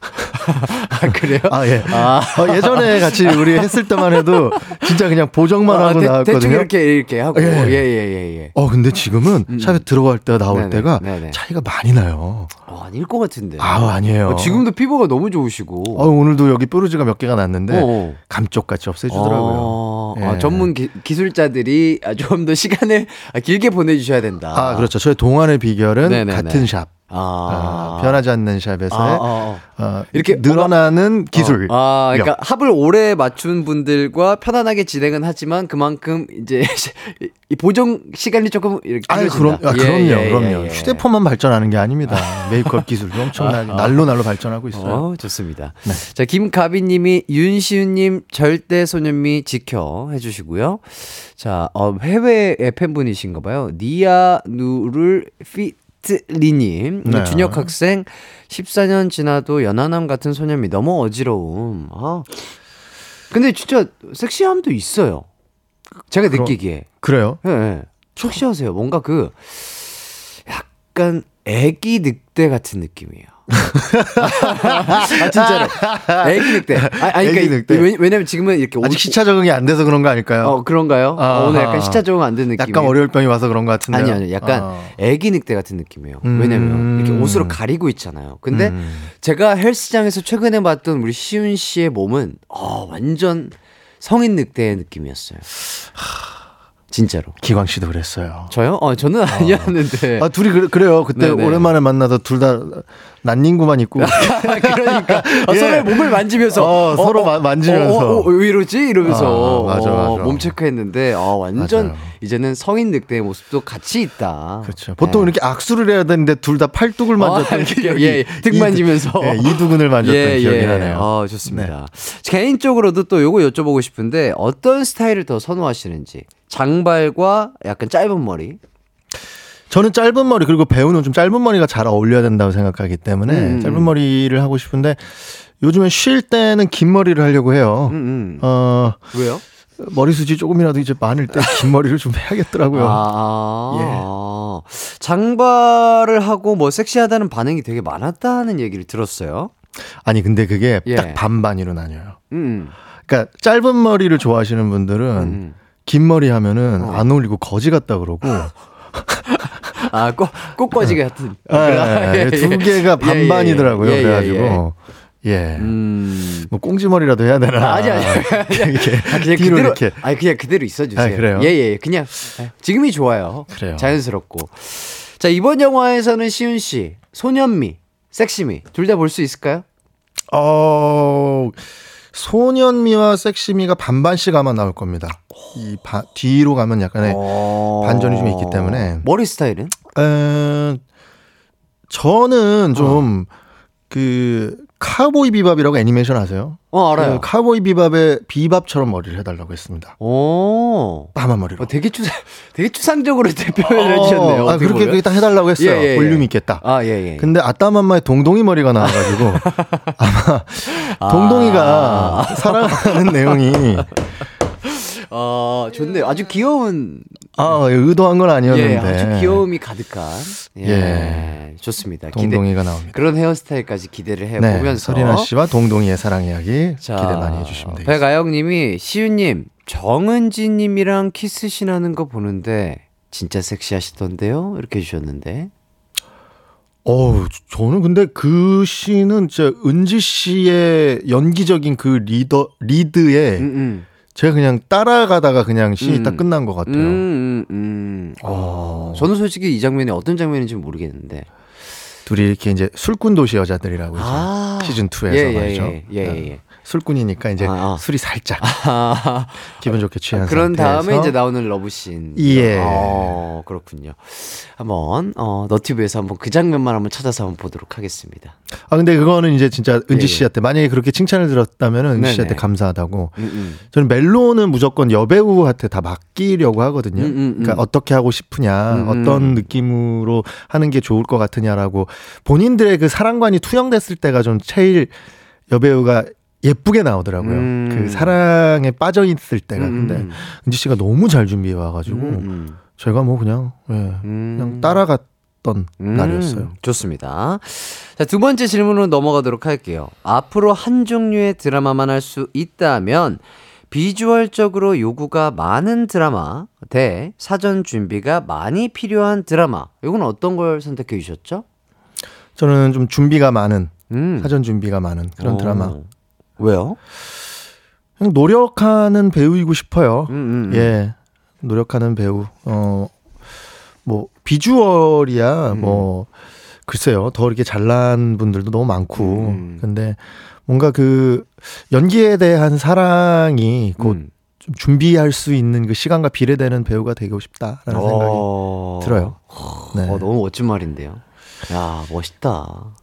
아, 그래요?
아, 예. 아. 어, 예전에 같이 우리 했을 때만 해도 진짜 그냥 보정만 아, 하고 대, 나왔거든요. 대충
이렇게 이렇게 하고. 예, 예, 예, 예. 예.
어, 근데 지금은 음. 샵에 들어갈 때 나올 네네, 때가 네네. 차이가 많이 나요.
어, 아닐 것 같은데.
아, 아니에요.
어, 지금도 피부가 너무 좋으시고.
어, 오늘도 여기 뾰루지가 몇 개가 났는데 어. 감쪽같이 없애주더라고요.
어, 예. 아, 전문 기, 술자들이 좀 더 시간을 길게 보내주셔야 된다.
아, 그렇죠. 저의 동안의 비결은 네네네. 같은 샵. 아. 어, 변하지 않는 샵에서의 아, 어, 어. 이렇게 늘어나는 기술.
아, 그러니까 합을 오래 맞춘 분들과 편안하게 진행은 하지만 그만큼 이제 이 보정 시간이 조금 이렇게
아, 그럼, 아, 그럼요, 예, 예, 그럼요. 예, 예. 휴대폰만 발전하는 게 아닙니다. 메이크업 기술도 엄청나게 아, 아. 날로 날로 발전하고 있어요.
어, 좋습니다. 네. 자, 김가비님이 윤시윤님 절대 소년미 지켜 해주시고요. 자, 어, 해외의 팬분이신가 봐요. 니아 누를 피 리님 네. 준혁 학생 14년 지나도 연하남 같은 소년미 너무 어지러움. 아. 근데 진짜 섹시함도 있어요. 제가 느끼기에.
그래요?
예. 네, 섹시하세요. 뭔가 그 약간 애기 늑대 같은 느낌이에요. 아 진짜로. 애기 늑대. 아, 아니 그러니까 늑대. 왜, 냐면 지금은 이렇게
아직 시차 적응이 안 돼서 그런 거 아닐까요?
어 그런가요? 아, 어, 오늘 약간 시차 적응 안 된 느낌.
약간 월요병이 와서 그런 것 같은데.
아니 아니 약간 아. 애기 늑대 같은 느낌이에요. 음. 왜냐면 이렇게 옷으로 가리고 있잖아요. 근데 음. 제가 헬스장에서 최근에 봤던 우리 시윤 씨의 몸은 어 완전 성인 늑대의 느낌이었어요. 진짜로.
기광 씨도 그랬어요.
저요? 어, 저는 아니었는데.
아, 둘이 그래, 그래요. 그때 네네. 오랜만에 만나서 둘 다 난닝구만 입고.
그러니까. 아, 예. 서로의 몸을 만지면서.
어, 어 서로 어, 만지면서. 어,
어, 어, 왜 이러지? 이러면서. 아, 맞아, 맞아. 몸 체크했는데, 아, 완전 맞아요. 이제는 성인 늑대의 모습도 같이 있다.
그렇죠. 보통 네. 이렇게 악수를 해야 되는데 둘 다 팔뚝을 만졌던 기억이.
예, 등 만지면서.
예, 이두근을 만졌던 예, 기억이 예. 나네요.
아, 좋습니다. 네. 개인적으로도 또 요거 여쭤보고 싶은데, 어떤 스타일을 더 선호하시는지. 장발과 약간 짧은 머리.
저는 짧은 머리 그리고 배우는 좀 짧은 머리가 잘 어울려야 된다고 생각하기 때문에 음. 짧은 머리를 하고 싶은데 요즘엔 쉴 때는 긴 머리를 하려고 해요. 음, 음.
어 왜요?
머리숱이 조금이라도 이제 많을 때 긴 머리를 좀 해야겠더라고요.
아, 예. 장발을 하고 뭐 섹시하다는 반응이 되게 많았다는 얘기를 들었어요.
아니 근데 그게 예. 딱 반반으로 나뉘어요. 음. 그러니까 짧은 머리를 좋아하시는 분들은 음. 긴 머리 하면은 어. 안 어울리고 거지 같다 그러고.
아, 꼭, 꼭거지 같은.
아, 예, 예, 두 개가 반반이더라고요. 예, 예, 그래가지고. 예. 음. 뭐 꽁지머리라도 해야 되나?
아, 아니 아니. 이렇게 아, 그냥 뒤로 그대로, 이렇게. 아니 그냥 그대로 있어 주세요. 아,
그래요?
예, 예. 그냥 지금이 좋아요.
그래요.
자연스럽고. 자, 이번 영화에서는 시윤 씨, 소년미, 섹시미 둘 다 볼 수 있을까요?
어. 소년미와 섹시미가 반반씩 아마 나올 겁니다. 이 바, 뒤로 가면 약간의 어... 반전이 좀 있기 때문에
머리 스타일은?
에, 저는 좀그 어. 카보이 비밥이라고 애니메이션 아세요?
어 알아요.
그 카보이 비밥의 비밥처럼 머리를 해달라고 했습니다. 오. 까만 머리로.
어, 되게 추상 되게 추상적으로 표현을 어, 해주셨네요.
아 그렇게 그게 딱 해달라고 했어요. 예, 예, 예. 볼륨 있겠다.
아 예, 예.
근데 아따맘마의 동동이 머리가 나와가지고 아마 아. 동동이가 사랑하는 내용이
어, 좋네요. 아주 귀여운.
아, 의도한 건 아니었는데. 예,
아주 귀여움이 가득한. 예. 예. 좋습니다.
동동이가 기대, 나옵니다.
그런 헤어스타일까지 기대를 해보면서. 네,
서리나 씨와 동동이의 사랑 이야기 자, 기대 많이 해주시면 되겠습니다.
백아영 님이, 시우님, 정은지 님이랑 키스신 하는 거 보는데, 진짜 섹시하시던데요? 이렇게 해주셨는데.
어, 저는 근데 그 시는 진짜 은지 씨의 연기적인 그 리더 리드에 음, 음. 제가 그냥 따라가다가 그냥 씬이 음. 딱 끝난 것 같아요. 음, 음,
음. 어. 저는 솔직히 이 장면이 어떤 장면인지 모르겠는데.
둘이 이렇게 이제 술꾼 도시 여자들이라고 이제 아~ 시즌 2에서 예, 예, 말이죠.
예, 예, 예.
술꾼이니까 이제 아, 아. 술이 살짝 아, 기분 좋게 취한
그런 상태에서. 다음에 이제 나오는 러브씬.
예.
어, 그렇군요. 한번 어, 너튜브에서 한번 그 장면만 한번 찾아서 한번 보도록 하겠습니다.
아 근데 그거는 이제 진짜 은지 예, 예. 씨한테 만약에 그렇게 칭찬을 들었다면 은지 씨한테 감사하다고. 음, 음. 저는 멜로는 무조건 여배우한테 다 맡기려고 하거든요. 음, 음, 음. 그러니까 어떻게 하고 싶으냐, 음, 어떤 느낌으로 하는 게 좋을 것 같으냐라고 본인들의 그 사랑관이 투영됐을 때가 좀 제일 여배우가 예쁘게 나오더라고요. 음. 그 사랑에 빠져 있을 때가 음. 근데 은지 씨가 너무 잘 준비해 와가지고 음. 음. 제가 뭐 그냥 예, 음. 그냥 따라갔던 음. 날이었어요.
좋습니다. 자, 두 번째 질문으로 넘어가도록 할게요. 앞으로 한 종류의 드라마만 할 수 있다면 비주얼적으로 요구가 많은 드라마 대 사전 준비가 많이 필요한 드라마. 이건 어떤 걸 선택해 주셨죠?
저는 좀 준비가 많은 사전 준비가 많은 그런 오. 드라마
왜요?
그냥 노력하는 배우이고 싶어요. 음, 음, 음. 예. 노력하는 배우. 어, 뭐, 비주얼이야, 음. 뭐, 글쎄요. 더 이렇게 잘난 분들도 너무 많고. 음. 근데 뭔가 그 연기에 대한 사랑이 곧 음. 좀 준비할 수 있는 그 시간과 비례되는 배우가 되고 싶다라는 생각이 어... 들어요.
네. 어, 너무 멋진 말인데요. 야, 멋있다.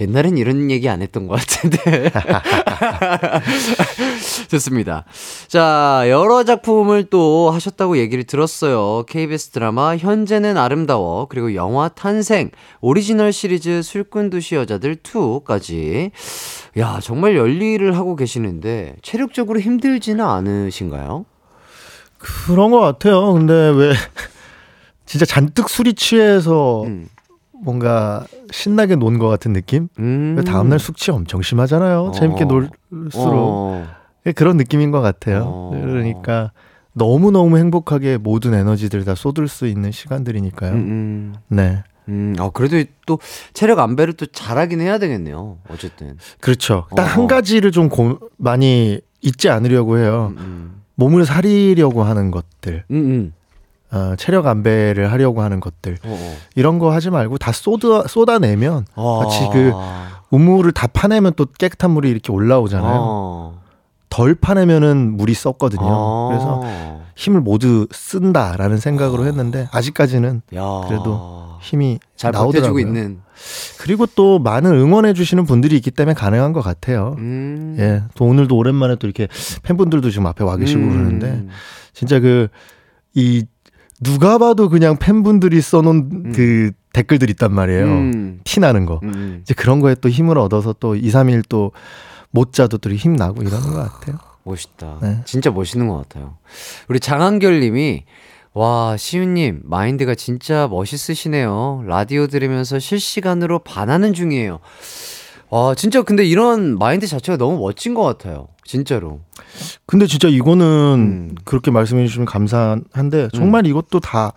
옛날엔 이런 얘기 안 했던 것 같은데. 좋습니다. 자, 여러 작품을 또 하셨다고 얘기를 들었어요. KBS 드라마 현재는 아름다워, 그리고 영화 탄생, 오리지널 시리즈 술꾼도시 여자들 2까지. 야, 정말 열일을 하고 계시는데, 체력적으로 힘들지는 않으신가요?
그런 것 같아요. 근데 왜, 진짜 잔뜩 술이 취해서, 음. 뭔가 신나게 논 것 같은 느낌? 음. 다음날 숙취 엄청 심하잖아요. 어. 재밌게 놀수록. 어. 예, 그런 느낌인 것 같아요. 어. 그러니까 너무너무 행복하게 모든 에너지들 다 쏟을 수 있는 시간들이니까요. 음, 음. 네.
음, 어, 그래도 또 체력 안배를 또 잘하긴 해야 되겠네요. 어쨌든.
그렇죠. 딱한 어. 가지를 좀 고, 많이 잊지 않으려고 해요. 음, 음. 몸을 사리려고 하는 것들. 음, 어, 체력 안배를 하려고 하는 것들 어어. 어. 이런 거 하지 말고 다 쏟아 쏟아내면 아. 마치 그 우물을 다 파내면 또 깨끗한 물이 이렇게 올라오잖아요. 아. 덜 파내면은 물이 썩거든요. 아. 그래서 힘을 모두 쓴다라는 생각으로 했는데 아직까지는 야. 그래도 힘이 잘 나오더라고요. 있는. 그리고 또 많은 응원해 주시는 분들이 있기 때문에 가능한 것 같아요. 음. 예, 또 오늘도 오랜만에 또 이렇게 팬분들도 지금 앞에 와 계시고 음. 그러는데 진짜 그 이 누가 봐도 그냥 팬분들이 써놓은 음. 그 댓글들 있단 말이에요. 음. 티 나는 거. 음. 이제 그런 거에 또 힘을 얻어서 또 2, 3일 또 못 자도 또 힘 나고 이러는 것 같아요.
멋있다. 네. 진짜 멋있는 것 같아요. 우리 장한결 님이 와, 시윤님, 마인드가 진짜 멋있으시네요. 라디오 들으면서 실시간으로 반하는 중이에요. 와, 진짜 근데 이런 마인드 자체가 너무 멋진 것 같아요. 진짜로.
근데 진짜 이거는 음. 그렇게 말씀해 주시면 감사한데 정말 음. 이것도 다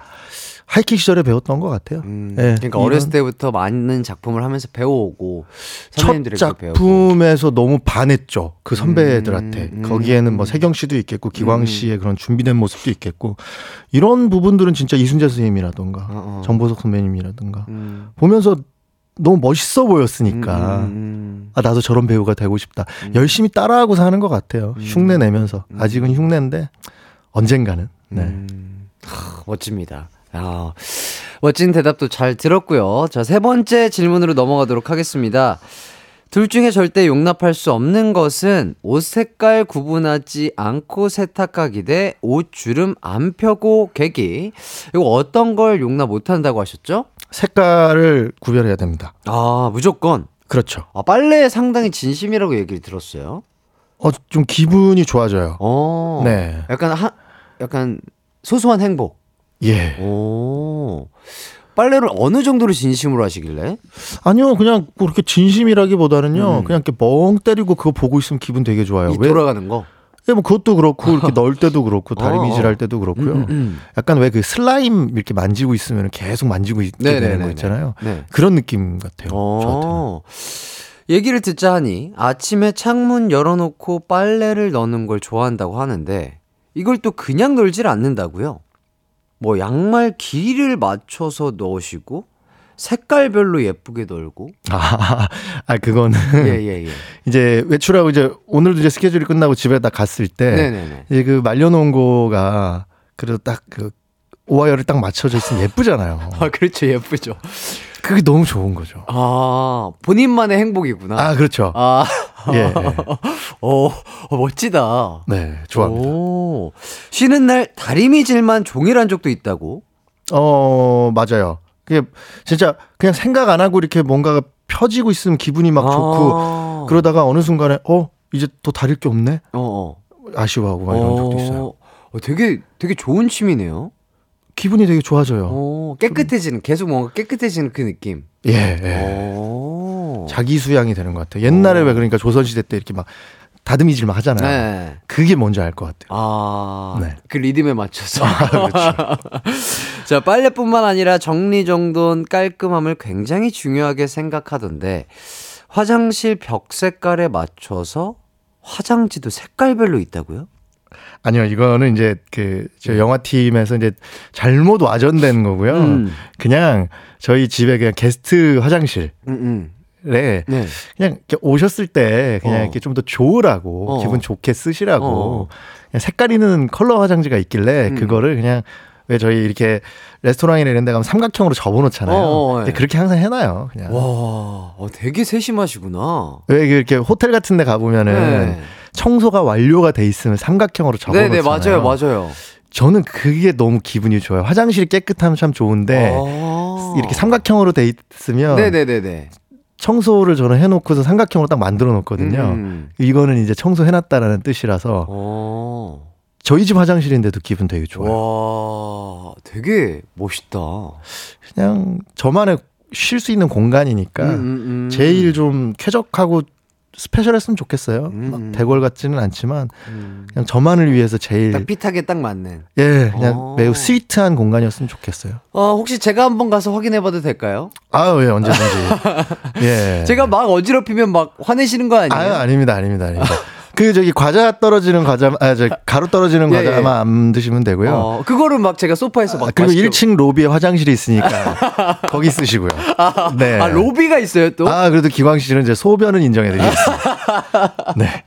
하이킥 시절에 배웠던 것 같아요. 음.
네, 그러니까 어렸을 때부터 많은 작품을 하면서 배워오고
첫 작품에서 배우고. 너무 반했죠. 그 선배들한테 음, 음, 거기에는 뭐 세경 씨도 있겠고 기광 음. 씨의 그런 준비된 모습도 있겠고 이런 부분들은 진짜 이순재 선생님이라던가 어, 어. 정보석 선배님이라던가 음. 보면서 너무 멋있어 보였으니까 음, 음, 음. 아 나도 저런 배우가 되고 싶다. 음. 열심히 따라하고 사는 것 같아요. 음. 흉내 내면서 음. 아직은 흉내인데 언젠가는. 네.
하, 멋집니다. 아, 멋진 대답도 잘 들었고요. 자, 세 번째 질문으로 넘어가도록 하겠습니다. 둘 중에 절대 용납할 수 없는 것은 옷 색깔 구분하지 않고 세탁하기 대 옷 주름 안 펴고 개기. 이거 어떤 걸 용납 못 한다고 하셨죠?
색깔을 구별해야 됩니다.
아, 무조건?
그렇죠.
아, 빨래 상당히 진심이라고 얘기를 들었어요.
어, 좀 기분이 좋아져요.
어. 네. 약간 하, 약간 소소한 행복.
예.
오. 빨래를 어느 정도로 진심으로 하시길래?
아니요, 그냥 그렇게 진심이라기보다는요, 음. 그냥 이렇게 멍 때리고 그거 보고 있으면 기분 되게 좋아요.
왜? 돌아가는 거?
예, 뭐 그것도 그렇고 이렇게 넣을 때도 그렇고 다리 어. 미질할 때도 그렇고요. 음, 음, 음. 약간 왜 그 슬라임 이렇게 만지고 있으면 계속 만지고 있게 네네네네. 되는 거 있잖아요. 네. 그런 느낌 같아요. 어. 저한테는.
얘기를 듣자 하니 아침에 창문 열어놓고 빨래를 넣는 걸 좋아한다고 하는데 이걸 또 그냥 놀질 않는다고요. 뭐 양말 길이를 맞춰서 넣으시고 색깔별로 예쁘게 놀고.
아, 아 그거는
예, 예, 예.
이제 외출하고 이제 오늘도 이제 스케줄이 끝나고 집에 딱 갔을 때 네네네. 이제 그 말려놓은 거가 그래도 딱 그 오와이어를 딱 맞춰져 있으면 예쁘잖아요.
아, 그렇죠. 예쁘죠.
그게 너무 좋은 거죠.
아, 본인만의 행복이구나.
아, 그렇죠. 아, 예. 예.
오, 어, 멋지다.
네, 좋아합니다. 오,
쉬는 날 다리미질만 종일한 적도 있다고?
어, 맞아요. 그게 진짜 그냥 생각 안 하고 이렇게 뭔가가 펴지고 있으면 기분이 막 좋고 아~ 그러다가 어느 순간에 어 이제 더 다릴 게 없네. 어, 어. 아쉬워하고 막 이런 적도 있어요.
어, 되게 되게 좋은 취미네요.
기분이 되게 좋아져요.
오, 깨끗해지는 계속 뭔가 깨끗해지는 그 느낌.
예. 예. 자기 수양이 되는 것 같아요. 옛날에 오. 왜 그러니까 조선 시대 때 이렇게 막 다듬이질 막 하잖아요. 네. 그게 뭔지 알 것 같아요.
아, 네. 그 리듬에 맞춰서. 아, 그렇죠. 자, 빨래뿐만 아니라 정리정돈, 깔끔함을 굉장히 중요하게 생각하던데, 화장실 벽 색깔에 맞춰서 화장지도 색깔별로 있다고요?
아니요, 이거는 이제 그저 네. 영화팀에서 이제 잘못 와전된 거고요. 음. 그냥 저희 집에 그냥 게스트 화장실. 음, 음. 네. 네. 그냥 오셨을 때 그냥 어. 이렇게 좀 더 좋으라고 어. 기분 좋게 쓰시라고 어. 그냥 색깔 있는 컬러 화장지가 있길래 음. 그거를 그냥 왜 저희 이렇게 레스토랑이나 이런 데 가면 삼각형으로 접어놓잖아요. 어, 네. 그렇게 항상 해놔요. 그냥.
와, 어, 되게 세심하시구나.
왜 이렇게 호텔 같은 데 가보면은 네. 청소가 완료가 돼 있으면 삼각형으로 접어놓잖아요. 네네,
맞아요, 맞아요.
저는 그게 너무 기분이 좋아요. 화장실이 깨끗하면 참 좋은데 아~ 이렇게 삼각형으로 돼 있으면 네네네네. 청소를 저는 해놓고서 삼각형으로 딱 만들어 놓거든요. 음. 이거는 이제 청소해놨다라는 뜻이라서 오. 저희 집 화장실인데도 기분 되게 좋아요.
와, 되게 멋있다.
그냥 저만의 쉴 수 있는 공간이니까 음, 음, 음. 제일 좀 쾌적하고 스페셜했으면 좋겠어요. 음. 막 대궐 같지는 않지만 음. 그냥 저만을 위해서 제일
딱 핏하게 딱 맞는.
예, 그냥 오. 어. 매우 스위트한 공간이었으면 좋겠어요.
어, 혹시 제가 한번 가서 확인해봐도 될까요?
아유, 예, 언제든지. 예.
제가 막 어지럽히면 막 화내시는 거 아니에요?
아유, 아닙니다, 아닙니다, 아닙니다. 그 저기 과자 떨어지는 과자 아저 가루 떨어지는 예, 과자만 예. 안 드시면 되고요. 어,
그거를 막 제가 소파에서 막 아,
그리고 맛있게... 1층 로비에 화장실이 있으니까 거기 쓰시고요.
아, 네. 아, 로비가 있어요 또?
아 그래도 기광 씨는 이제 소변은 인정해드리겠습니다. 네.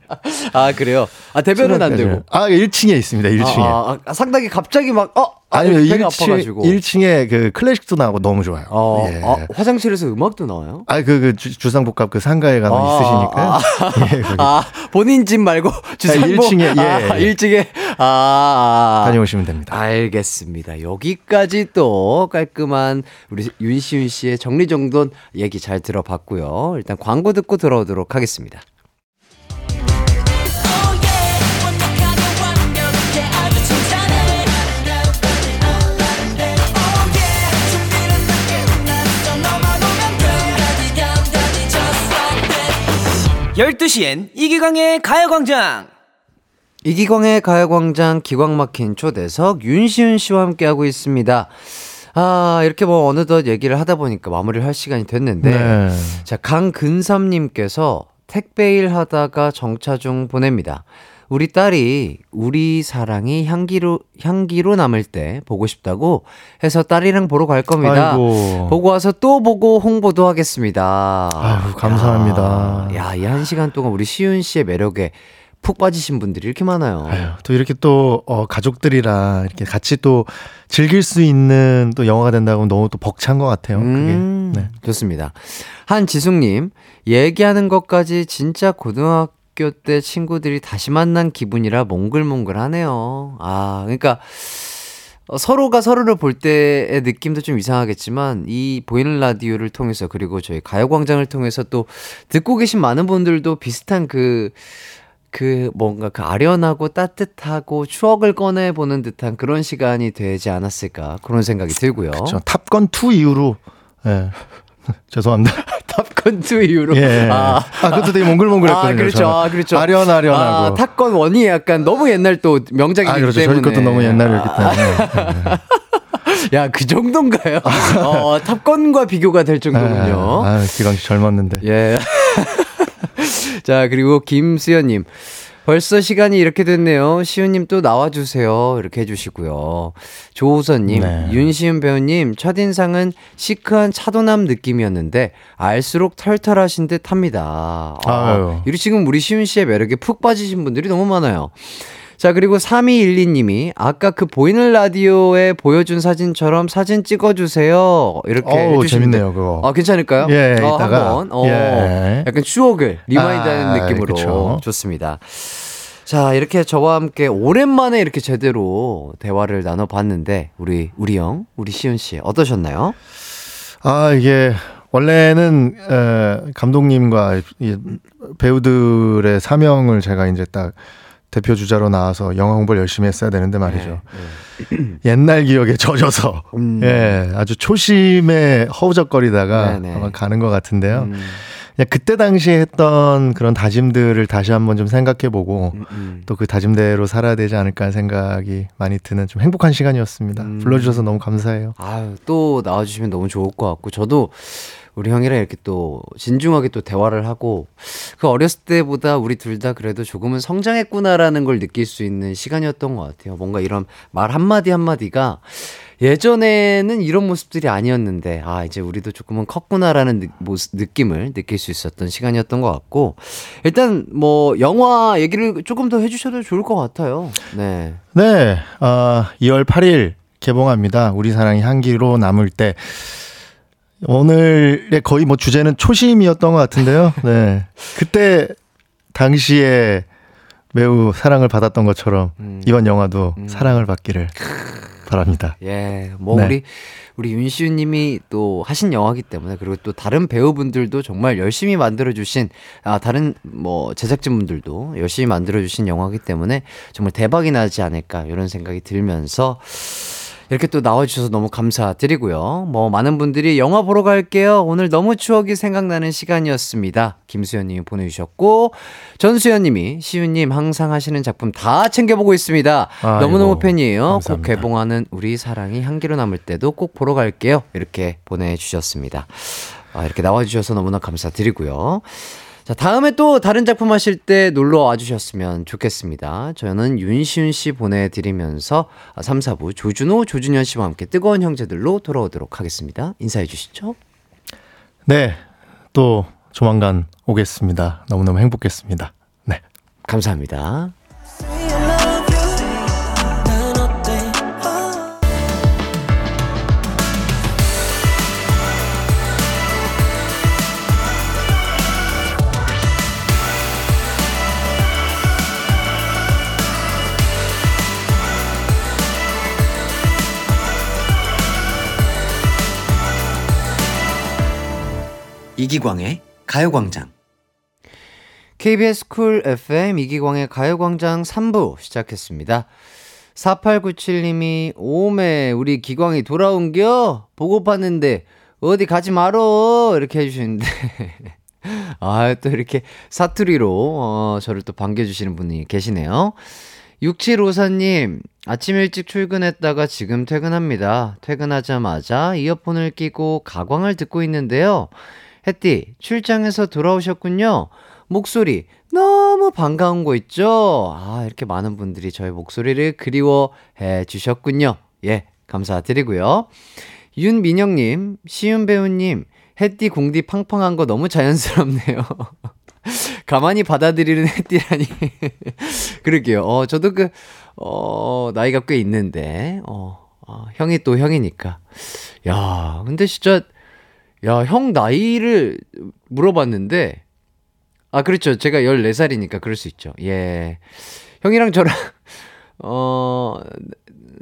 아 그래요? 아 대변은 안 되고?
아 1층에 있습니다. 1층에. 아,
아, 상당히 갑자기 막 어.
아니면 1층, 1층에 그 클래식도 나오고 너무 좋아요. 어,
예. 아, 화장실에서 음악도 나와요?
아, 그, 그 주, 상복합 그 상가에 가면 아, 있으시니까. 아,
예, 아, 본인 집 말고 주상복. 아, 1층에, 예. 아, 1층에. 아,
다녀오시면 됩니다.
알겠습니다. 여기까지 또 깔끔한 우리 윤시윤 씨의 정리정돈 얘기 잘 들어봤고요. 일단 광고 듣고 들어오도록 하겠습니다.
12시엔 이기광의 가요광장!
이기광의 가요광장 기광 막힌 초대석 윤시윤 씨와 함께하고 있습니다. 아, 이렇게 뭐 어느덧 얘기를 하다 보니까 마무리를 할 시간이 됐는데. 네. 자, 강근삼님께서 택배일 하다가 정차 중 보냅니다. 우리 딸이 우리 사랑이 향기로 향기로 남을 때 보고 싶다고 해서 딸이랑 보러 갈 겁니다. 아이고. 보고 와서 또 보고 홍보도 하겠습니다.
아유, 감사합니다.
야, 이 한 시간 동안 우리 시윤 씨의 매력에 푹 빠지신 분들이 이렇게 많아요. 아유,
또 이렇게 또 어, 가족들이랑 이렇게 같이 또 즐길 수 있는 또 영화가 된다고 너무 또 벅찬 것 같아요. 음,
그게. 네. 좋습니다. 한지숙님 얘기하는 것까지 진짜 고등학교 학교 때 친구들이 다시 만난 기분이라 몽글몽글하네요. 아, 그러니까 어, 서로가 서로를 볼 때의 느낌도 좀 이상하겠지만 이 보이는 라디오를 통해서 그리고 저희 가요광장을 통해서 또 듣고 계신 많은 분들도 비슷한 그, 그 뭔가 그 아련하고 따뜻하고 추억을 꺼내 보는 듯한 그런 시간이 되지 않았을까 그런 생각이 들고요.
그렇죠. 탑건 2 이후로 예. 죄송합니다.
탑건 2 이후로.
예. 아, 아 그것도 되게 몽글몽글했거든요.
아, 그렇죠. 아, 그렇죠.
아련아련하고.
아, 탑건 1이 약간 너무 옛날 또 명작이기 아, 그렇죠. 때문에.
저희 것도 너무 옛날이었기 때문에.
야, 그 정도인가요? 어, 탑건과 비교가 될 정도군요.
아, 기광 씨 젊었는데.
예. 자, 그리고 김수현님. 벌써 시간이 이렇게 됐네요. 시훈님 또 나와주세요. 이렇게 해주시고요. 조우선님, 네. 윤시훈 배우님, 첫인상은 시크한 차도남 느낌이었는데, 알수록 털털하신 듯 합니다. 아, 유 지금 우리 시훈 씨의 매력에 푹 빠지신 분들이 너무 많아요. 자, 그리고 3212님이 아까 그 보이는 라디오에 보여준 사진처럼 사진 찍어주세요. 이렇게
어 재밌네요, 그거.
아, 괜찮을까요?
예, 어,
이따가. 한번. 어, 예. 약간 추억을 remind 하는 아, 느낌으로 그쵸. 좋습니다. 자, 이렇게 저와 함께 오랜만에 이렇게 제대로 대화를 나눠봤는데, 우리, 우리 형, 우리 시은 씨, 어떠셨나요?
아, 이게, 원래는, 에, 감독님과 배우들의 사명을 제가 이제 딱 대표 주자로 나와서 영화 공부를 열심히 했어야 되는데 말이죠. 네, 네. 옛날 기억에 젖어서 음. 예, 아주 초심에 허우적거리다가 네, 네. 아마 가는 것 같은데요. 음. 그때 당시에 했던 그런 다짐들을 다시 한번 좀 생각해보고 음, 음. 또그 다짐대로 살아야 되지 않을까 생각이 많이 드는 좀 행복한 시간이었습니다. 음. 불러주셔서 너무 감사해요.
아유, 또 나와주시면 너무 좋을 것 같고 저도 우리 형이랑 이렇게 또 진중하게 또 대화를 하고 그 어렸을 때보다 우리 둘 다 그래도 조금은 성장했구나라는 걸 느낄 수 있는 시간이었던 것 같아요. 뭔가 이런 말 한마디 한마디가 예전에는 이런 모습들이 아니었는데 아 이제 우리도 조금은 컸구나라는 느낌을 느낄 수 있었던 시간이었던 것 같고 일단 뭐 영화 얘기를 조금 더 해주셔도 좋을 것 같아요. 네.
네. 어, 2월 8일 개봉합니다. 우리 사랑이 향기로 남을 때. 오늘의 거의 뭐 주제는 초심이었던 것 같은데요. 네. 그때 당시에 매우 사랑을 받았던 것처럼 음. 이번 영화도 음. 사랑을 받기를 바랍니다.
예, 뭐 네. 우리 우리 윤시우님이 또 하신 영화기 때문에 그리고 또 다른 배우분들도 정말 열심히 만들어주신 아 다른 뭐 제작진분들도 열심히 만들어주신 영화기 때문에 정말 대박이 나지 않을까 이런 생각이 들면서. 이렇게 또 나와주셔서 너무 감사드리고요. 뭐, 많은 분들이 영화 보러 갈게요. 오늘 너무 추억이 생각나는 시간이었습니다. 김수현님이 보내주셨고, 전수현님이, 시윤님 항상 하시는 작품 다 챙겨보고 있습니다. 아, 너무너무 팬이에요. 감사합니다. 꼭 개봉하는 우리 사랑이 향기로 남을 때도 꼭 보러 갈게요. 이렇게 보내주셨습니다. 아, 이렇게 나와주셔서 너무나 감사드리고요. 자, 다음에 또 다른 작품 하실 때 놀러 와 주셨으면 좋겠습니다. 저는 윤시윤 씨 보내드리면서 3, 4부 조준호, 조준현 씨와 함께 뜨거운 형제들로 돌아오도록 하겠습니다. 인사해 주시죠.
네. 또 조만간 오겠습니다. 너무너무 행복했습니다. 네.
감사합니다. 이기광의 가요광장. KBS 쿨 FM 이기광의 가요광장 3부 시작했습니다. 4897님이 오메 우리 기광이 돌아온겨 보고 봤는데 어디 가지 말어 이렇게 해주시는데 아 또 이렇게 사투리로 어, 저를 또 반겨주시는 분이 계시네요. 6754님 아침 일찍 출근했다가 지금 퇴근합니다. 퇴근하자마자 이어폰을 끼고 가광을 듣고 있는데요. 햇띠, 출장에서 돌아오셨군요. 목소리 너무 반가운 거 있죠? 아, 이렇게 많은 분들이 저의 목소리를 그리워해 주셨군요. 예, 감사드리고요. 윤민영님, 시윤 배우님, 햇띠 공디 팡팡한 거 너무 자연스럽네요. 가만히 받아들이는 햇띠라니. 그러게요. 어, 저도 그, 어, 나이가 꽤 있는데, 어, 어, 형이 또 형이니까. 야, 근데 진짜 야, 형 나이를 물어봤는데, 아, 그렇죠. 제가 14살이니까 그럴 수 있죠. 예. 형이랑 저랑, 어,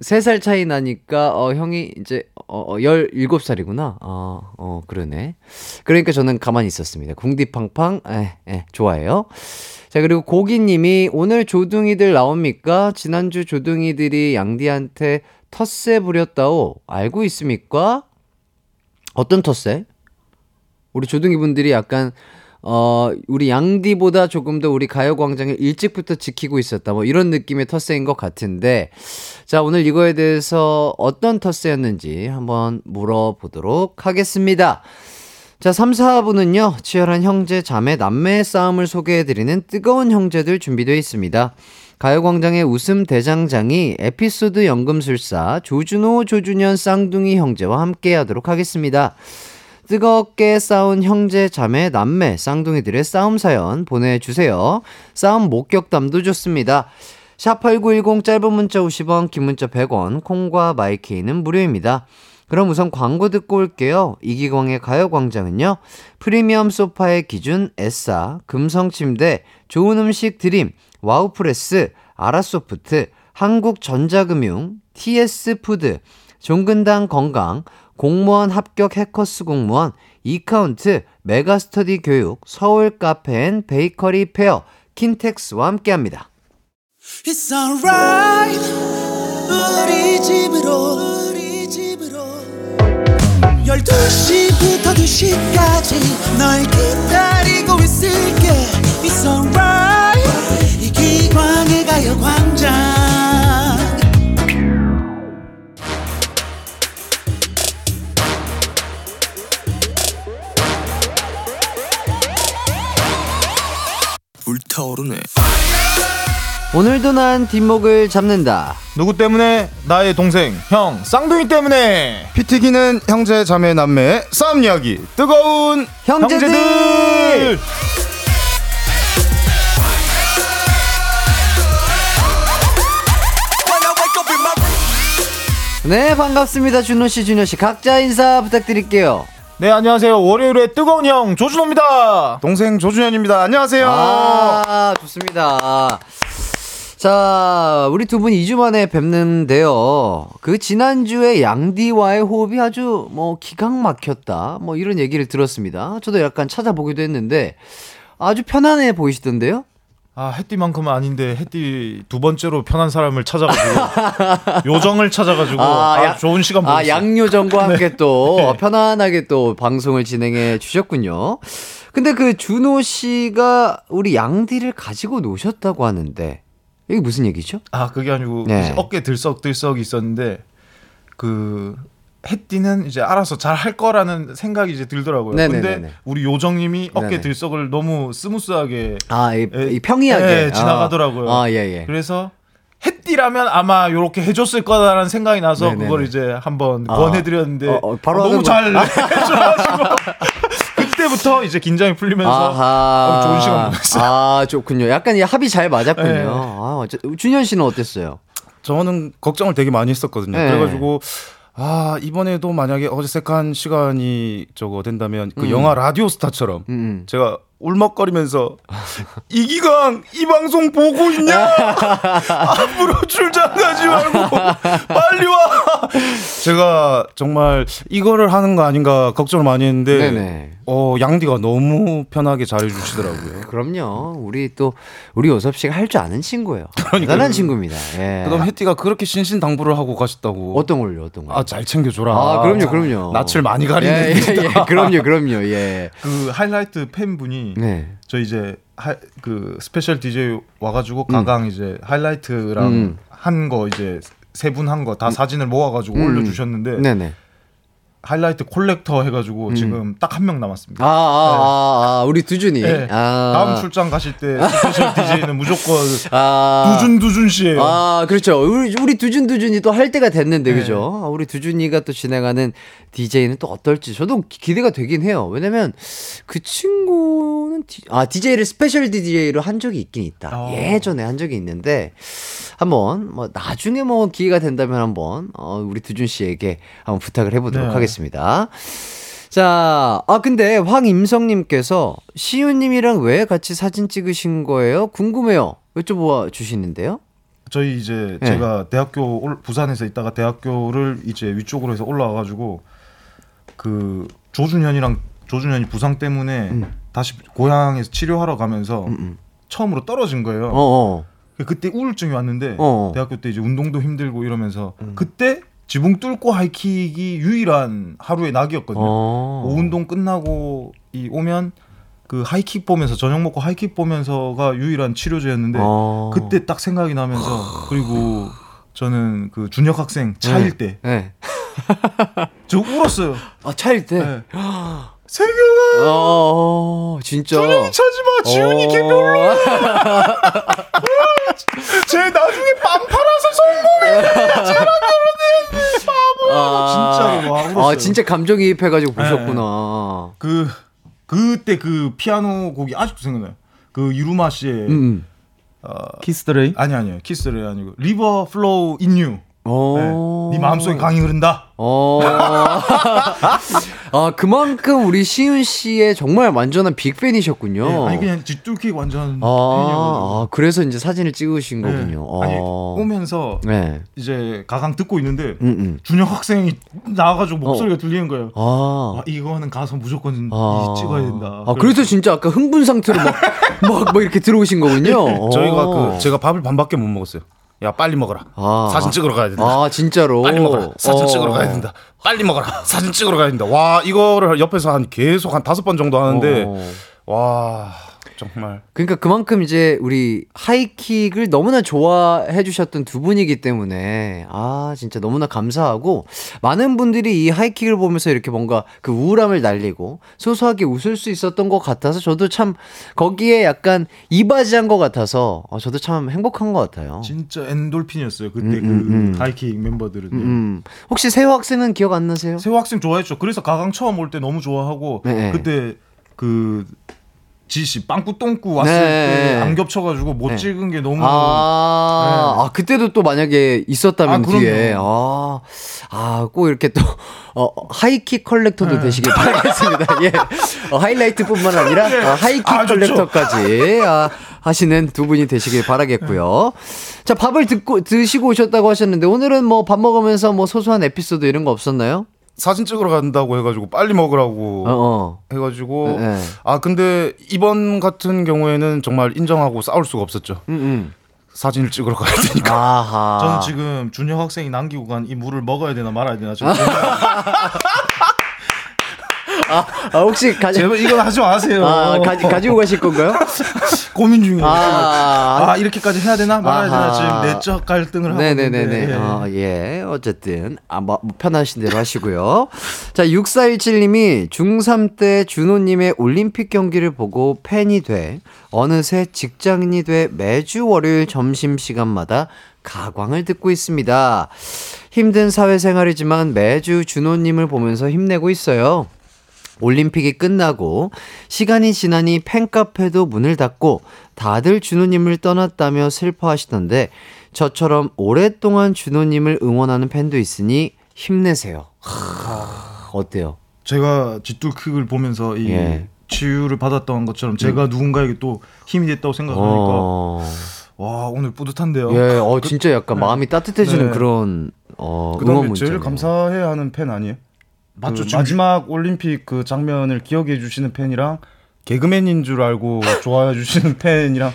3살 차이 나니까, 어, 형이 이제, 어, 17살이구나. 어, 어, 어, 그러네. 그러니까 저는 가만히 있었습니다. 궁디팡팡, 에, 에, 좋아해요. 자, 그리고 고기님이 오늘 조둥이들 나옵니까? 지난주 조둥이들이 양디한테 텃세 부렸다오. 알고 있습니까? 어떤 텃세? 우리 조둥이 분들이 약간 어, 우리 양디보다 조금 더 우리 가요광장을 일찍부터 지키고 있었다. 뭐 이런 느낌의 텃세인 것 같은데. 자, 오늘 이거에 대해서 어떤 텃세였는지 한번 물어보도록 하겠습니다. 자, 3, 4부는요, 치열한 형제, 자매, 남매의 싸움을 소개해드리는 뜨거운 형제들 준비되어 있습니다. 가요광장의 웃음 대장장이 에피소드 연금술사 조준호, 조준현, 쌍둥이 형제와 함께 하도록 하겠습니다. 뜨겁게 싸운 형제, 자매, 남매, 쌍둥이들의 싸움 사연 보내주세요. 싸움 목격담도 좋습니다. 샵8910 짧은 문자 50원, 긴 문자 100원, 콩과 마이케이는 무료입니다. 그럼 우선 광고 듣고 올게요. 이기광의 가요광장은요. 프리미엄 소파의 기준 에싸, 금성침대, 좋은 음식 드림, 와우프레스, 아라소프트, 한국전자금융, TS푸드, 종근당 건강, 공무원 합격 해커스 공무원, 이카운트, 메가스터디 교육, 서울 카페인 베이커리 페어, 킨텍스와 함께합니다. It's alright, 우리 집으로, 우리 집으로. 12시부터 2시까지 널 기다리고 있을게. It's alright, 이기광의 가요광장. 타오르네. 오늘도 난 뒷목을 잡는다.
누구 때문에? 나의 동생, 형, 쌍둥이 때문에.
피 튀기는 형제, 자매, 남매 싸움 이야기. 뜨거운 형제들. 형제들!
네, 반갑습니다. 준호 씨, 준호 씨. 각자 인사 부탁드릴게요.
네, 안녕하세요. 월요일의 뜨거운 형 조준호입니다.
동생 조준현입니다. 안녕하세요.
아, 좋습니다. 자, 우리 두 분 2주 만에 뵙는데요. 그 지난주에 양디와의 호흡이 아주 뭐 기강 막혔다. 뭐 이런 얘기를 들었습니다. 저도 약간 찾아보기도 했는데 아주 편안해 보이시던데요?
아, 해띠만큼은 아닌데 해띠 두 번째로 편한 사람을 찾아가지고 요정을 찾아가지고 아, 야, 좋은 시간 보냈어요.
아, 양요정과 함께 네. 또 네. 편안하게 또 방송을 진행해 주셨군요. 근데 그 준호 씨가 우리 양디를 가지고 노셨다고 하는데 이게 무슨 얘기죠?
아, 그게 아니고 네. 어깨 들썩들썩 있었는데 그 해띠는 이제 알아서 잘 할 거라는 생각이 이제 들더라고요. 네네네네. 근데 우리 요정님이 어깨 네네. 들썩을 너무 스무스하게
아, 이, 이 평이하게
예, 지나가더라고요. 아, 아, 예, 예. 그래서 해띠라면 아마 이렇게 해줬을 거다라는 생각이 나서 네네네. 그걸 이제 한번 아. 권해드렸는데 어, 어, 바로 어, 너무 잘 해줘가지고 그때부터 이제 긴장이 풀리면서 어, 좋은 시간 보냈어요.
아 좋군요. 약간 합이 잘 맞았군요. 네. 아, 준현 씨는 어땠어요?
저는 걱정을 되게 많이 했었거든요. 네. 그래가지고 아 이번에도 만약에 어색한 시간이 저거 된다면 그 음. 영화 라디오스타처럼 음. 음. 제가 울먹거리면서 이기광 이 방송 보고 있냐? 앞으로 출장 가지 말고 빨리 와. 제가 정말 이거를 하는 거 아닌가 걱정을 많이 했는데 네네. 어 양디가 너무 편하게 잘해 주시더라고요.
그럼요. 우리 또 우리 요섭 씨가 할 줄 아는 친구예요. 대단한 친구입니다. 예.
그다음 해띠가 그렇게 신신당부를 하고 가셨다고.
어떤 걸요? 어떤 거?
아잘 챙겨 줘라.
아 그럼요, 그럼요.
낯을 많이 가리는. 예, 예,
예. 그럼요, 그럼요. 예.
그 하이라이트 팬분이 네. 저 이제 하, 그 스페셜 DJ 와가지고 음. 가강 이제 하이라이트랑 음. 한거 이제 세 분 한 거 다 사진을 모아가지고 음. 올려주셨는데 네네. 하이라이트 collector 해가지고 음. 지금 딱 한 명 남았습니다.
아, 아, 네. 아, 아 우리 두준이. 네. 아.
다음 출장 가실 때 스페셜 DJ는 무조건 아. 두준 두준 씨예요.
아, 그렇죠. 우리 우리 두준 두준이 또 할 때가 됐는데 네. 그죠? 아, 우리 두준이가 또 진행하는 DJ는 또 어떨지 저도 기대가 되긴 해요. 왜냐면 그 친구는 디, 아 DJ를 스페셜 DJ로 한 적이 있긴 있다. 어. 예전에 한 적이 있는데 한번 뭐 나중에 뭐 기회가 된다면 한번 어, 우리 두준 씨에게 한번 부탁을 해보도록 네. 하겠습니다. 자, 아 근데 황임성님께서 시윤님이랑 왜 같이 사진 찍으신 거예요? 궁금해요. 여쭤봐 주시는데요.
저희 이제 네. 제가 대학교 부산에서 있다가 대학교를 이제 위쪽으로 해서 올라와가지고 그 조준현이랑 조준현이 부상 때문에 음. 다시 고향에서 치료하러 가면서 음, 음. 처음으로 떨어진 거예요. 어어. 그때 우울증이 왔는데 어 대학교 때 이제 운동도 힘들고 이러면서 음. 그때 지붕 뚫고 하이킥이 유일한 하루의 낙이었거든요. 어. 운동 끝나고 이 오면 그 하이킥 보면서 저녁 먹고 하이킥 보면서가 유일한 치료제였는데 어. 그때 딱 생각이 나면서 그리고 저는 그 준혁 학생 차일 네. 때. 네. 저 울었어요.
아 차일 때. 네.
세경아.
어, 진짜.
준영이 찾지 마. 지훈이 걔 별로야. 쟤 나중에 빵 팔아서 성공해. 쟤랑 결혼해. 바보. 아, 진짜로 와. 울었어요.
아, 진짜 감정이입해가지고 보셨구나.
네. 그 그때 그 피아노 곡이 아직도 생각나요. 그 유루마 씨의 음.
어, Kiss the Rain?
아니 아니요. Kiss the Rain 아니고 River Flows in You. 네. 네 마음속에 강이 흐른다. 어.
아, 그만큼 우리 시윤 씨의 정말 완전한 big fan이셨군요. 네,
아니, 그냥 뒷뚫기 완전 아,
아, 그래서 이제 사진을 찍으신 네. 거군요.
아니, 어. 오면서 네. 이제 가강 듣고 있는데, 음, 음. 준혁 학생이 나와가지고 목소리가 어. 들리는 거예요. 아. 아. 이거는 가서 무조건 아. 찍어야 된다.
아, 그래서 진짜 아까 흥분 상태로 막, 막, 막 이렇게 들어오신 거군요.
저희가 그, 제가 밥을 반밖에 못 먹었어요. 야 빨리 먹어라. 아. 사진 찍으러 가야 된다.
아 진짜로.
빨리 먹어라. 사진 어. 찍으러 가야 된다. 빨리 먹어라. 사진 찍으러 가야 된다. 와 이거를 옆에서 한 계속 한 다섯 번 정도 하는데 어. 와. 정말.
그러니까 그만큼 이제 우리 하이킥을 너무나 좋아해 주셨던 두 분이기 때문에 아 진짜 너무나 감사하고 많은 분들이 이 하이킥을 보면서 이렇게 뭔가 그 우울함을 날리고 소소하게 웃을 수 있었던 것 같아서 저도 참 거기에 약간 이바지한 것 같아서 어, 저도 참 행복한 것 같아요.
진짜 엔돌핀이었어요 그때 음, 음, 그 음. 하이킥 멤버들은. 음, 음.
혹시 세호 학생은 기억 안 나세요?
세호 학생 좋아했죠. 그래서 가강 처음 올 때 너무 좋아하고 네. 그때 그 지씨 빵꾸 똥꾸 왔을 네. 때안 겹쳐가지고 못 네. 찍은 게 너무
아, 네. 아 그때도 또 만약에 있었다면 아, 뒤에 아꼭 아, 이렇게 또 어, 하이킥 컬렉터도 네. 되시길 바라겠습니다. 예, 어, 하이라이트뿐만 아니라 네. 어, 하이킥 아, 컬렉터까지 아, 하시는 두 분이 되시길 바라겠고요. 자 밥을 듣고 드시고 오셨다고 하셨는데 오늘은 뭐 밥 먹으면서 뭐 소소한 에피소드 이런 거 없었나요?
사진 찍으러 간다고 해가지고 빨리 먹으라고 어 어. 해가지고 네, 네. 아 근데 이번 같은 경우에는 정말 인정하고 싸울 수가 없었죠. 음, 음. 사진을 찍으러 가야 되니까. 아하.
저는 지금 준혁 학생이 남기고 간 이 물을 먹어야 되나 말아야 되나 지금.
아, 아 혹시
가지 제발 이건 하지 마세요.
아, 가지 가지 고 가실 건가요?
고민 중이에요. 아, 아, 이렇게까지 해야 되나 말아야 되나 지금 내적 갈등을 하고
있는데. 네네네. 예. 어, 예. 어쨌든 아, 뭐, 뭐 편하신 대로 하시고요. 자, 6417님이 중3 때 준호님의 올림픽 경기를 보고 팬이 돼 어느새 직장인이 돼 매주 월요일 점심 시간마다 가광을 듣고 있습니다. 힘든 사회생활이지만 매주 준호님을 보면서 힘내고 있어요. 올림픽이 끝나고 시간이 지나니 팬카페도 문을 닫고 다들 준호님을 떠났다며 슬퍼하시던데 저처럼 오랫동안 준호님을 응원하는 팬도 있으니 힘내세요. 하, 어때요?
제가 짓돌킥을 보면서 이 예. 치유를 받았던 것처럼 제가 음. 누군가에게 또 힘이 됐다고 생각하니까 어... 와 오늘 뿌듯한데요.
예, 어 진짜 약간 네. 마음이 따뜻해지는 네. 그런 어, 응원 문자.
제일 감사해야 하는 팬 아니에요? 맞죠. 그 마지막 올림픽 그 장면을 기억해 주시는 팬이랑 개그맨인 줄 알고 좋아해 주시는 팬이랑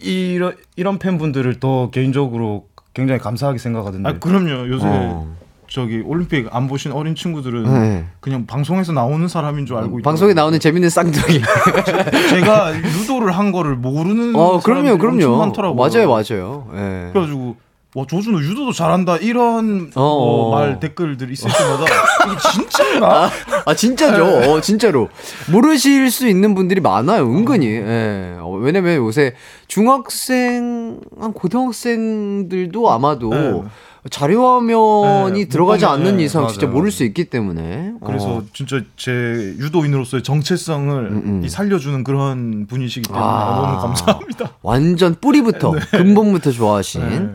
이런 이런 팬분들을 더 개인적으로 굉장히 감사하게 생각하던데.
아 그럼요. 요새 어. 저기 올림픽 안 보신 어린 친구들은 네. 그냥 방송에서 나오는 사람인 줄 알고
방송에 나오는 재밌는 쌍둥이.
제가 유도를 한 거를 모르는 어, 그럼요, 그럼요. 많더라고요.
맞아요, 맞아요.
네. 그래가지고 와 조준호 유도도 잘한다 이런 어, 어, 말 댓글들 있을 때마다 이게 진짜인가?
아, 아 진짜죠. 네. 어, 진짜로 모르실 수 있는 분들이 많아요. 은근히. 예. 어, 왜냐면 요새 중학생 한 고등학생들도 아마도 네. 자료 화면이 네, 들어가지 않는 이상 맞아요. 진짜 모를 수 있기 때문에
그래서 어. 진짜 제 유도인으로서의 정체성을 음, 음. 살려주는 그런 분이시기 때문에 아, 너무 감사합니다.
완전 뿌리부터 네. 근본부터 좋아하신.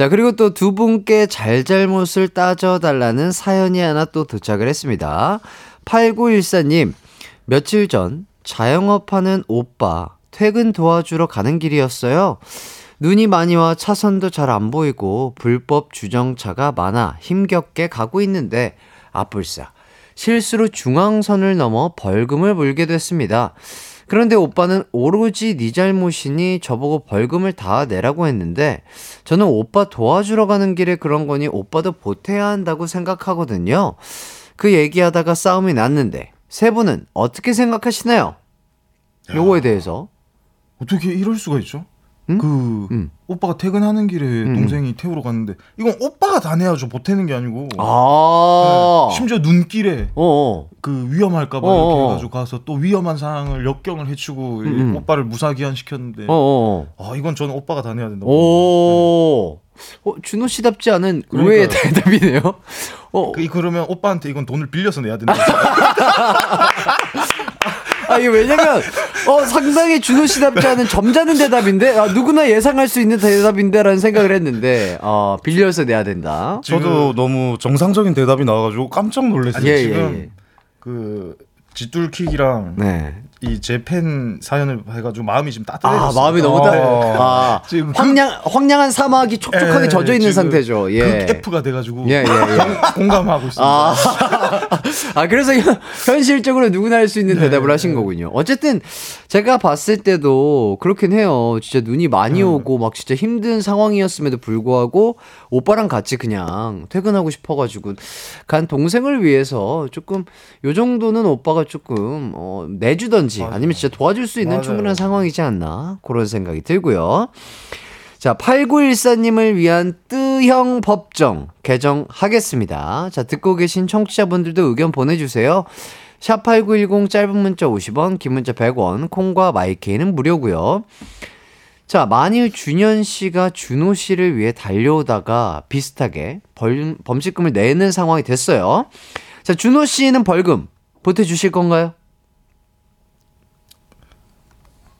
네. 자, 그리고 또 두 분께 잘잘못을 따져달라는 사연이 하나 또 도착을 했습니다. 8914님, 며칠 전 자영업하는 오빠 퇴근 도와주러 가는 길이었어요. 눈이 많이 와 차선도 잘 안 보이고 불법 주정차가 많아 힘겹게 가고 있는데 아뿔싸 실수로 중앙선을 넘어 벌금을 물게 됐습니다. 그런데 오빠는 오로지 네 잘못이니 저보고 벌금을 다 내라고 했는데 저는 오빠 도와주러 가는 길에 그런 거니 오빠도 보태야 한다고 생각하거든요. 그 얘기하다가 싸움이 났는데 세 분은 어떻게 생각하시나요? 요거에 대해서
어떻게 이럴 수가 있죠? 음? 그 음. 오빠가 퇴근하는 길에 음. 동생이 태우러 갔는데 이건 오빠가 다 내야죠 보태는 게 아니고 아~ 네, 심지어 눈길에 어어. 그 위험할까봐 이렇게 해가지고 가서 또 위험한 상황을 역경을 해치고 음. 오빠를 무사기한 시켰는데 어어. 아 이건 저는 오빠가 다 내야 된다고 오
어, 준호 씨답지 않은 의외의 대답이네요.
어. 그, 그러면 오빠한테 이건 돈을 빌려서 내야 된다.
아, 이게 왜냐면, 어, 상당히 준호 씨답지 않은 점잖은 대답인데, 아, 누구나 예상할 수 있는 대답인데라는 생각을 했는데, 어, 빌려서 내야 된다.
저도 너무 정상적인 대답이 나와가지고 깜짝 놀랐어요. 예, 지금 예, 예.
그, 지뚫킥이랑 네. 이 제 팬 사연을 해가지고 마음이 좀 따뜻해졌어요.
아, 마음이 너무 따뜻. 어. 아, 지금 황량 황량한 사막이 촉촉하게 예, 젖어 있는 상태죠. 예.
F가 돼가지고 예, 예, 예. 공감하고 있습니다. 아,
아 그래서 현실적으로 누구나 할 수 있는 네, 대답을 하신 네. 거군요. 어쨌든 제가 봤을 때도 그렇긴 해요. 진짜 눈이 많이 음. 오고 막 진짜 힘든 상황이었음에도 불구하고 오빠랑 같이 그냥 퇴근하고 싶어가지고 간 동생을 위해서 조금 요 정도는 오빠가 조금 어, 내주던 건지 맞아. 아니면 진짜 도와줄 수 있는 맞아요. 충분한 상황이지 않나 그런 생각이 들고요. 자, 8914님을 위한 뜨형 법정 개정하겠습니다. 자, 듣고 계신 청취자분들도 의견 보내주세요. 샵8910 짧은 문자 50원, 긴 문자 100원, 콩과 마이케이는 무료고요. 자, 만일 준현 씨가 준호 씨를 위해 달려오다가 비슷하게 벌, 범칙금을 내는 상황이 됐어요. 자, 준호 씨는 벌금 보태주실 건가요?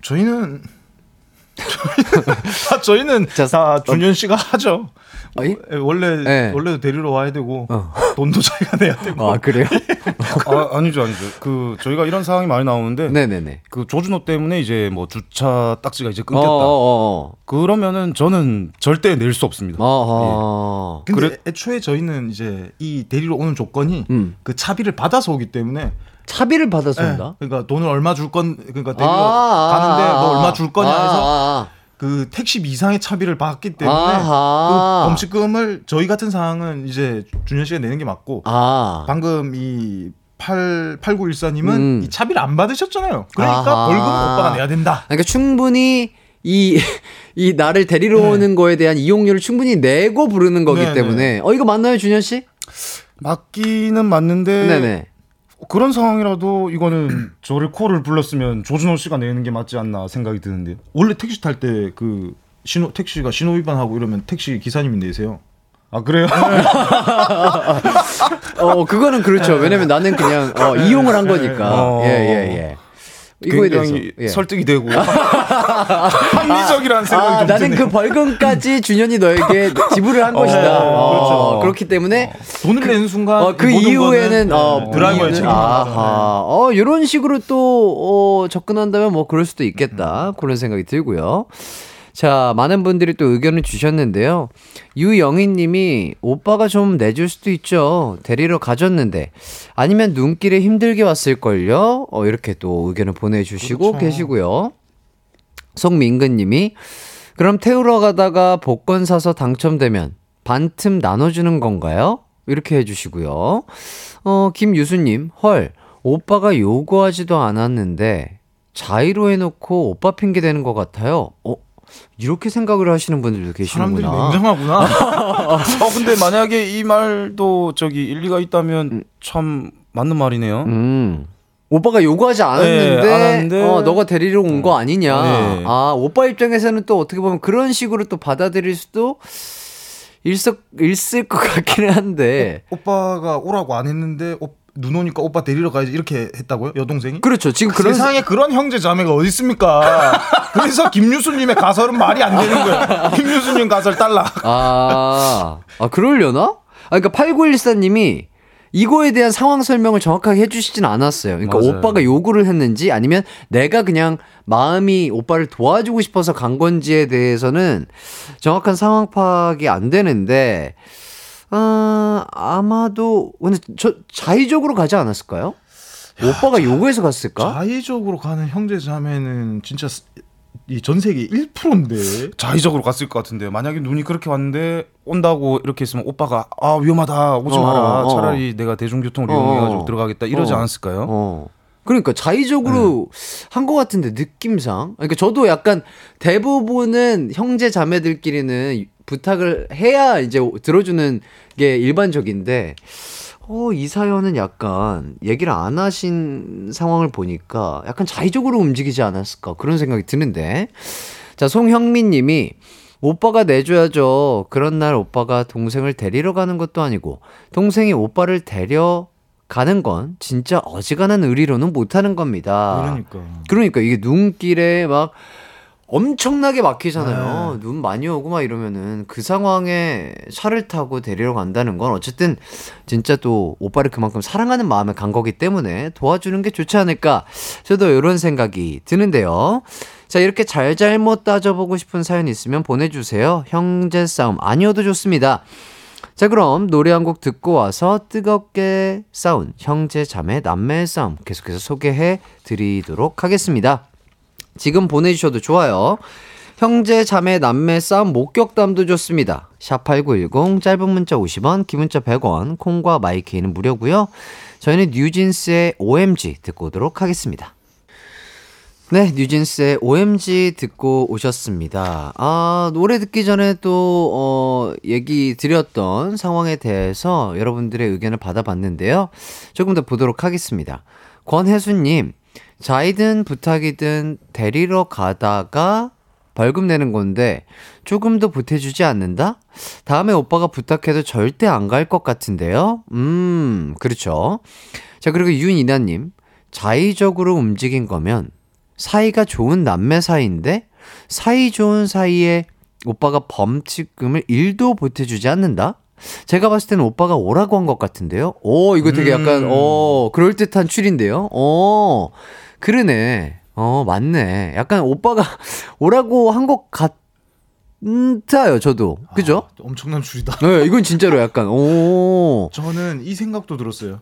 저희는 아, 저희는 자, 다 준현 씨가 하죠. 아, 예? 원래 네. 원래도 데리러 와야 되고 어. 돈도 저희가 내야 되고.
아 그래요?
아, 아니죠 아니죠. 그 저희가 이런 상황이 많이 나오는데. 네네네. 그 조준호 때문에 이제 뭐 주차 딱지가 이제 끊겼다. 어어어. 어, 어. 그러면은 저는 절대 낼 수 없습니다.
어 예. 근데 그래, 애초에 저희는 이제 이 데리러 오는 조건이 음. 그 차비를 받아서 오기 때문에
차비를 받아서 네. 온다.
그러니까 돈을 얼마 줄 건 그러니까 데리러 아, 가는데 아, 너 얼마 줄 거냐 해서 아, 그 택시 이상의 차비를 받기 때문에 그 범칙금을 저희 같은 상황은 이제 준현 씨가 내는 게 맞고 아. 방금 이 8, 8914님은 음. 이 차비를 안 받으셨잖아요. 그러니까 아하. 벌금 오빠가 내야 된다.
그러니까 충분히 이, 이 나를 데리러 네. 오는 거에 대한 이용료를 충분히 내고 부르는 거기 네네. 때문에. 어, 이거 맞나요, 준현 씨?
맞기는 맞는데. 네네. 그런 상황이라도 이거는 저를 코를 불렀으면 조준호 씨가 내는 게 맞지 않나 생각이 드는데
원래 택시 탈 때 그 신호 택시가 신호 위반하고 이러면 택시 기사님이 내세요.
아 그래요?
어 그거는 그렇죠. 왜냐면 나는 그냥 어, 이용을 한 거니까. 예예 예, 예. 예.
이거에 대해서 예. 설득이 되고 합리적이라는 생각이 아, 좀
나는 그 벌금까지 준현이 너에게 지불을 한 어, 것이다. 어, 그렇죠. 그렇기 때문에 어,
돈을 그, 내는 순간
어, 그 이후에는 어, 드라이버의 책임. 아하. 어 이런 식으로 또 어, 접근한다면 뭐 그럴 수도 있겠다. 음. 그런 생각이 들고요. 자, 많은 분들이 또 의견을 주셨는데요. 유영희 님이 오빠가 좀 내줄 수도 있죠. 데리러 가졌는데. 아니면 눈길에 힘들게 왔을걸요? 어, 이렇게 또 의견을 보내주시고 그렇죠. 계시고요. 송민근 님이 그럼 태우러 가다가 복권 사서 당첨되면 반틈 나눠주는 건가요? 이렇게 해주시고요. 어, 김유수님, 헐, 오빠가 요구하지도 않았는데 자의로 해놓고 오빠 핑계 대는 것 같아요. 어, 이렇게 생각을 하시는 분들도 계시는구나.
사람들이 냉정하구나.
어, 근데 만약에 이 말도 저기 일리가 있다면 음. 참 맞는 말이네요. 음.
오빠가 요구하지 않았는데, 네, 않았는데, 어, 너가 데리러 온거 어. 아니냐. 네. 아, 오빠 입장에서는 또 어떻게 보면 그런 식으로 또 받아들일 수도 있을, 있을 것 같기는 한데.
오, 오빠가 오라고 안 했는데, 오, 눈 오니까 오빠 데리러 가야지 이렇게 했다고요? 여동생이?
그렇죠. 지금
그런 세상에 그런 형제 자매가 어디 있습니까? 그래서 김유수님의 가설은 말이 안 되는 거예요. 김유수님 가설 딸라.
아, 아 그러려나? 아, 그러니까 8914님이 이거에 대한 상황 설명을 정확하게 해주시진 않았어요. 그러니까 맞아요. 오빠가 요구를 했는지 아니면 내가 그냥 마음이 오빠를 도와주고 싶어서 간 건지에 대해서는 정확한 상황 파악이 안 되는데 아, 아마도 근데 저 자의적으로 가지 않았을까요? 야, 오빠가 요구해서 갔을까?
자의적으로 가는 형제 자매는 진짜 이전 세계 1%인데
자의적으로 갔을 것 같은데요. 만약에 눈이 그렇게 왔는데 온다고 이렇게 했으면 오빠가 아 위험하다 오지 어, 마라 어, 어. 차라리 내가 대중교통을 어, 이용해가지고 들어가겠다 이러지 어. 않았을까요? 어.
그러니까 자의적으로 네. 한것 같은데 느낌상 그러니까 저도 약간 대부분은 형제 자매들끼리는 부탁을 해야 이제 들어주는 게 일반적인데 어, 이 사연은 약간 얘기를 안 하신 상황을 보니까 약간 자의적으로 움직이지 않았을까 그런 생각이 드는데 자 송형민 님이 오빠가 내줘야죠. 그런 날 오빠가 동생을 데리러 가는 것도 아니고 동생이 오빠를 데려 가는 건 진짜 어지간한 의리로는 못하는 겁니다.
그러니까.
그러니까 이게 눈길에 막 엄청나게 막히잖아요. 네. 눈 많이 오고 막 이러면은 그 상황에 차를 타고 데리러 간다는 건 어쨌든 진짜 또 오빠를 그만큼 사랑하는 마음에 간 거기 때문에 도와주는 게 좋지 않을까. 저도 이런 생각이 드는데요. 자, 이렇게 잘잘못 따져보고 싶은 사연 있으면 보내주세요. 형제 싸움 아니어도 좋습니다. 자, 그럼 노래 한 곡 듣고 와서 뜨겁게 싸운 형제 자매 남매 싸움 계속해서 소개해 드리도록 하겠습니다. 지금 보내주셔도 좋아요. 형제, 자매, 남매 싸움 목격담도 좋습니다. 샵8910 짧은 문자 50원, 긴 문자 100원, 콩과 마이케이는 무료고요. 저희는 뉴진스의 OMG 듣고 오도록 하겠습니다. 네, 뉴진스의 OMG 듣고 오셨습니다. 아, 노래 듣기 전에 또, 어, 얘기 드렸던 상황에 대해서 여러분들의 의견을 받아봤는데요. 조금 더 보도록 하겠습니다. 권혜수님, 자이든 부탁이든 데리러 가다가 벌금 내는 건데 조금 더 보태주지 않는다? 다음에 오빠가 부탁해도 절대 안 갈 것 같은데요? 음, 그렇죠. 자, 그리고 윤이나님. 자의적으로 움직인 거면 사이가 좋은 남매 사이인데 사이 좋은 사이에 오빠가 범칙금을 1도 보태주지 않는다? 제가 봤을 때는 오빠가 오라고 한 것 같은데요? 오, 이거 되게 약간, 음. 어, 그럴듯한 추리인데요? 어, 그러네. 어, 맞네. 약간 오빠가 오라고 한 것 같아요, 저도. 그죠?
아, 엄청난 줄이다.
네, 이건 진짜로 약간, 오.
저는 이 생각도 들었어요.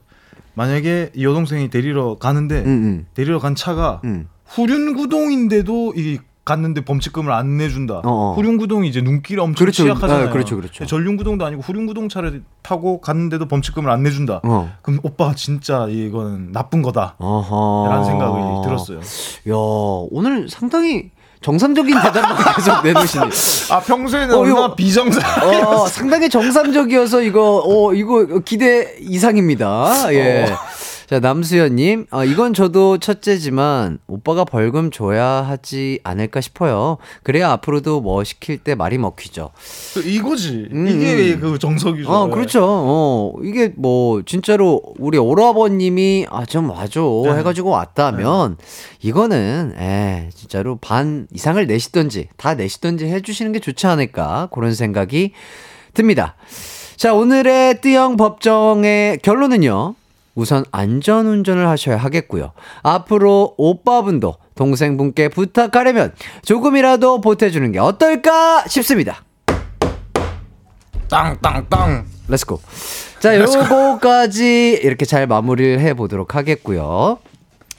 만약에 이 여동생이 데리러 가는데, 음, 음. 데리러 간 차가 음. 후륜구동인데도 이 갔는데 범칙금을 안 내준다. 어어. 후륜구동이 이제 눈길이 엄청 그렇죠. 취약하잖아요. 아,
그렇죠, 그렇죠.
전륜구동도 아니고 후륜구동차를 타고 갔는데도 범칙금을 안 내준다. 어. 그럼 오빠가 진짜 이거는 나쁜 거다. 라는 생각이 들었어요.
야 오늘 상당히 정상적인 대답만 계속 내놓으시니.
아 평소에는 어, 얼마나 비정상.
어, 상당히 정상적이어서 이거 어 이거 기대 이상입니다. 예. 어. 자, 남수연님, 어, 이건 저도 첫째지만 오빠가 벌금 줘야 하지 않을까 싶어요. 그래야 앞으로도 뭐 시킬 때 말이 먹히죠.
이거지. 음, 이게 음. 그 정석이죠.
어, 그렇죠. 어, 이게 뭐, 진짜로 우리 오라버님이, 아, 좀 와줘. 네. 해가지고 왔다면, 네. 이거는, 에, 진짜로 반 이상을 내시던지, 다 내시던지 해주시는 게 좋지 않을까. 그런 생각이 듭니다. 자, 오늘의 뜨영 법정의 결론은요. 우선 안전운전을 하셔야 하겠고요. 앞으로 오빠분도 동생분께 부탁하려면 조금이라도 보태주는 게 어떨까 싶습니다.
땅땅땅.
Let's go. 자, 요거까지 이렇게 잘 마무리를 해보도록 하겠고요.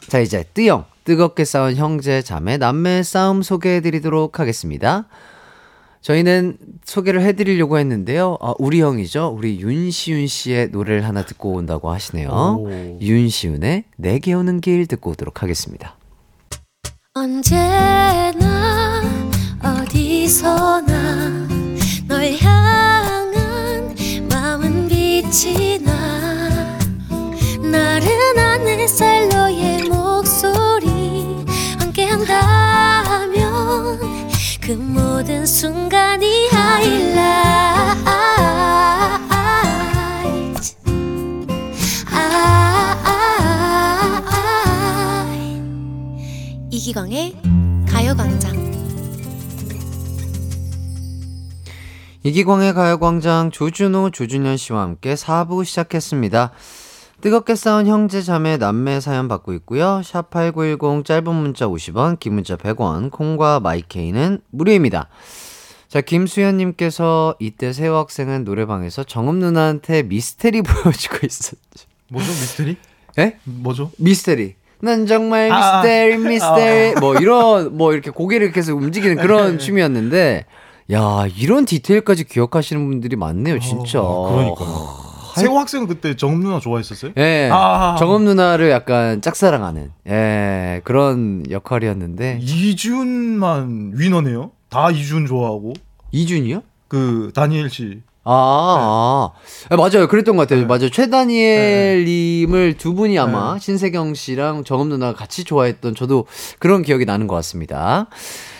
자, 이제 뜨영, 뜨겁게 싸운 형제, 자매, 남매 싸움 소개해드리도록 하겠습니다. 저희는 소개를 해드리려고 했는데요. 아, 우리 형이죠. 우리 윤시윤 씨의 노래를 하나 듣고 온다고 하시네요. 오. 윤시윤의 내게 오는 길 듣고 오도록 하겠습니다. 언제나 어디서나 널 향한 마음은 빛이 나 나른한 햇살 너의 목소리 함께한다면 그 모든 순간이 이기광의 가요광장. 이기광의 가요광장 조준호, 조준현 씨와 함께 4부 시작했습니다. 뜨겁게 싸운 형제 자매 남매 사연 받고 있고요. 샵 8910 짧은 문자 50원, 긴 문자 100원, 콩과 마이케이는 무료입니다. 자, 김수현 님께서 이때 세호 학생은 노래방에서 정음 누나한테 미스테리 보여주고 있었죠.
뭐죠, 미스테리?
예?
뭐죠?
미스테리. 난 정말 아. 미스테리, 미스테리. 아. 뭐 이런, 뭐 이렇게 고개를 계속 움직이는 그런 춤이었는데, 야, 이런 디테일까지 기억하시는 분들이 많네요, 진짜. 어,
그러니까. 세호 학생은 그때 정음 누나 좋아했었어요?
예. 아~ 정음 누나를 약간 짝사랑하는 예 그런 역할이었는데
이준만 위너네요. 다 이준 좋아하고.
이준이요?
그 다니엘 씨.
아, 네. 아, 맞아요. 그랬던 것 같아요. 네. 맞아요. 최다니엘님을 두 분이 아마 네. 신세경 씨랑 정음 누나가 같이 좋아했던 저도 그런 기억이 나는 것 같습니다.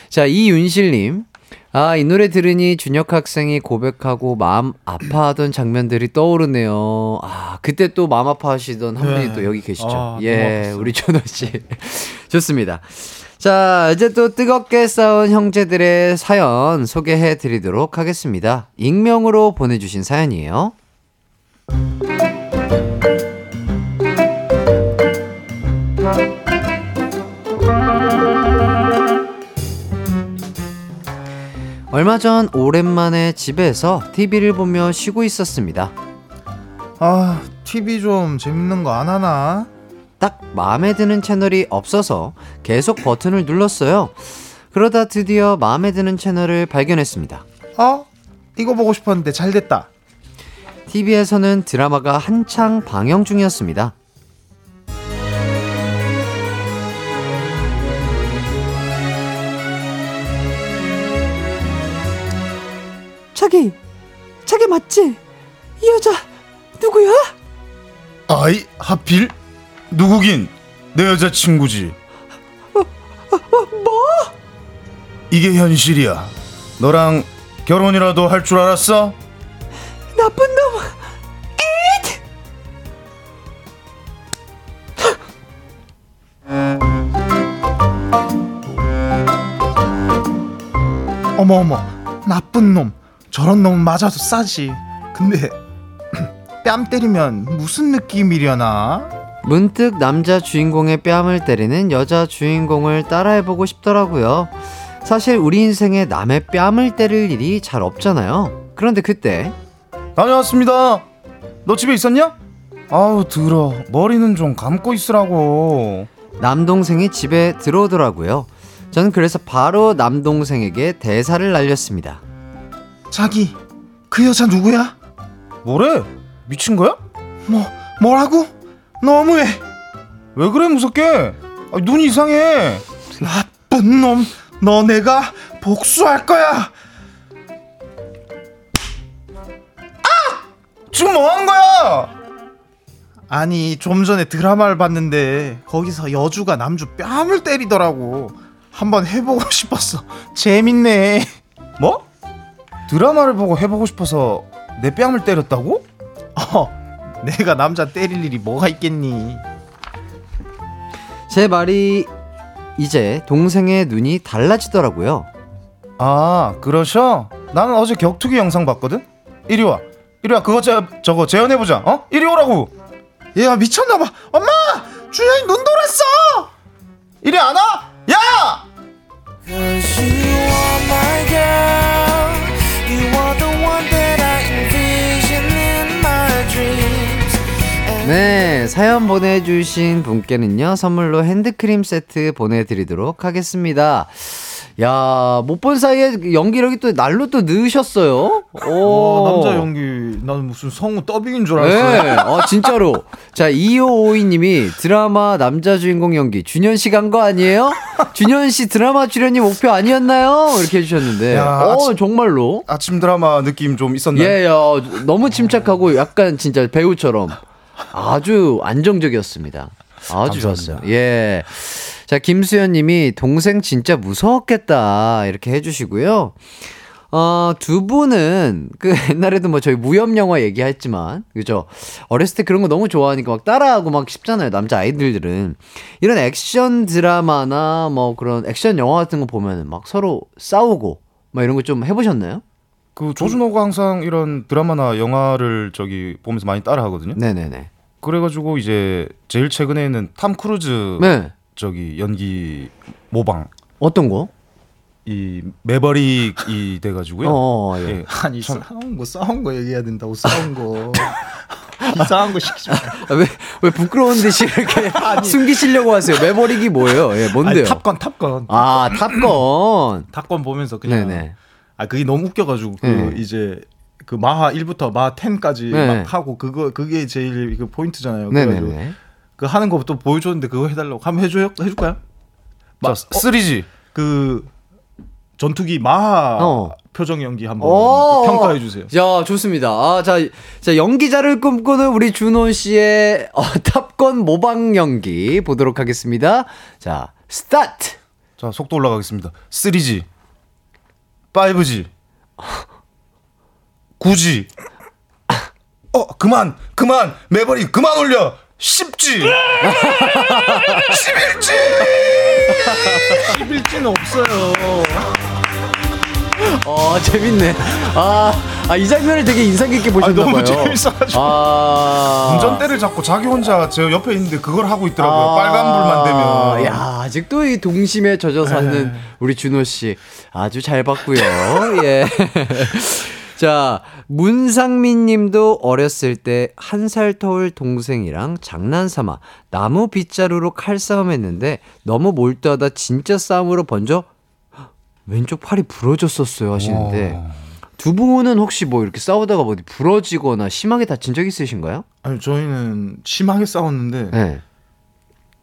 자, 이윤실님. 아, 이 노래 들으니 준혁 학생이 고백하고 마음 아파하던 장면들이 떠오르네요. 아, 그때 또 마음 아파하시던 한 분이 네. 또 여기 계시죠. 아, 예, 우리 준호 씨. 좋습니다. 자, 이제 또 뜨겁게 싸운 형제들의 사연 소개해 드리도록 하겠습니다. 익명으로 보내주신 사연이에요. 얼마 전 오랜만에 집에서 TV를 보며 쉬고 있었습니다.
아, TV 좀 재밌는 거 안 하나?
딱 마음에 드는 채널이 없어서 계속 버튼을 눌렀어요. 그러다 드디어 마음에 드는 채널을 발견했습니다.
어? 이거 보고 싶었는데 잘 됐다.
TV에서는 드라마가 한창 방영 중이었습니다.
자기, 자기 맞지? 이 여자 누구야?
아이 하필 누구긴 내 여자 친구지.
어, 어, 어, 뭐?
이게 현실이야. 너랑 결혼이라도 할 줄 알았어?
나쁜 놈. 에잇!
어머 어머 나쁜 놈 저런 놈 맞아도 싸지 근데 뺨 때리면 무슨 느낌이려나
문득 남자 주인공의 뺨을 때리는 여자 주인공을 따라해보고 싶더라고요. 사실 우리 인생에 남의 뺨을 때릴 일이 잘 없잖아요. 그런데 그때
다녀왔습니다. 너 집에 있었냐? 아우 들어 머리는 좀 감고 있으라고.
남동생이 집에 들어오더라고요. 저는 그래서 바로 남동생에게 대사를 날렸습니다.
자기 그 여자 누구야?
뭐래? 미친 거야?
뭐 뭐라고? 너무해.
왜 그래 무섭게? 아, 눈이 이상해.
나쁜 놈, 너 내가 복수할 거야.
아! 지금 뭐 하는 거야?
아니 좀 전에 드라마를 봤는데 거기서 여주가 남주 뺨을 때리더라고. 한번 해보고 싶었어. 재밌네.
뭐? 드라마를 보고 해보고 싶어서 내 뺨을 때렸다고?
어. 내가 남자 때릴 일이 뭐가 있겠니?
제 말이 이제 동생의 눈이 달라지더라고요.
아, 그러셔? 나는 어제 격투기 영상 봤거든? 이리 와. 이리 와. 그거 저, 저거 재현해보자. 어? 이리 오라고.
얘가 미쳤나봐. 엄마! 주연이 눈 돌았어!
이리 안 와? 야!
네, 사연 보내주신 분께는요, 선물로 핸드크림 세트 보내드리도록 하겠습니다. 야, 못 본 사이에 연기력이 또 날로 또 넣으셨어요.
오, 와, 남자 연기, 나는 무슨 성우 더빙인 줄 알았어요.
네, 어, 진짜로. 자, 2552님이 드라마 남자 주인공 연기, 준현 씨 간 거 아니에요? 준현 씨 드라마 출연이 목표 아니었나요? 이렇게 해주셨는데. 야, 어, 아침, 정말로.
아침 드라마 느낌 좀 있었나요?
예, 야, 너무 침착하고 약간 진짜 배우처럼 아주 안정적이었습니다. 아주 감사합니다. 좋았어요. 예. 자, 김수현 님이 동생 진짜 무서웠겠다. 이렇게 해주시고요. 어, 두 분은 그 옛날에도 뭐 저희 무협 영화 얘기했지만, 그죠? 어렸을 때 그런 거 너무 좋아하니까 막 따라하고 막 싶잖아요. 남자 아이들들은. 이런 액션 드라마나 뭐 그런 액션 영화 같은 거 보면 막 서로 싸우고 막 이런 거 좀 해보셨나요?
그 조준호가 항상 이런 드라마나 영화를 저기 보면서 많이 따라 하거든요.
네네네.
그래가지고 이제 제일 최근에는 탐 크루즈 네. 저기 연기 모방
어떤 거?
이 매버릭이 돼가지고요. 어,
예. 예. 아니 참... 싸운 거 싸운 거 얘기해야 된다고 싸운 거. 이상한 거 시키지 마.
아, 왜, 왜 부끄러운 듯이 이렇게 아니, 숨기시려고 하세요? 매버릭이 뭐예요? 예, 뭔데요? 아니,
탑건, 탑건.
아, 탑건.
탑건 보면서 그냥. 네네. 아, 그게 너무 웃겨가지고, 그, 네. 이제, 그 마하 1부터 마하 10까지 네. 막 하고 그거 그게 제일 그 포인트잖아요. 그래가지고 그 하는 거또 보여줬는데 그거 해달라고 한번 해줘요? 해줄까요?
마, 자, 3G
어, 그 전투기 마하 어. 표정 연기 한번 어. 평가해 주세요.
자, 좋습니다. 아, 자, 자 연기자를 꿈꾸는 우리 준호 씨의 어, 탑건 모방 연기 보도록 하겠습니다. 자, 스타트.
자, 속도 올라가겠습니다. 3G, 5G, 9G. 어, 그만, 그만, 매버리 그만 올려. 10G! 11G!
11G는 없어요.
어, 재밌네. 아, 아, 이 장면을 되게 인상 깊게 보셨나
아, 너무 재밌어가지고.
아. 운전대를 잡고 자기 혼자 제 옆에 있는데 그걸 하고 있더라고요. 아. 빨간불만 되면.
야, 아직도 이 동심에 젖어 사는 네. 우리 준호 씨. 아주 잘 봤고요. 예. 자, 문상민 님도 어렸을 때 한 살 터울 동생이랑 장난삼아 나무 빗자루로 칼싸움 했는데 너무 몰두하다 진짜 싸움으로 번져 왼쪽 팔이 부러졌었어요 하시는데 오. 두 분은 혹시 뭐 이렇게 싸우다가 뭐 어디 부러지거나 심하게 다친 적 있으신가요?
아니 저희는 심하게 싸웠는데 네.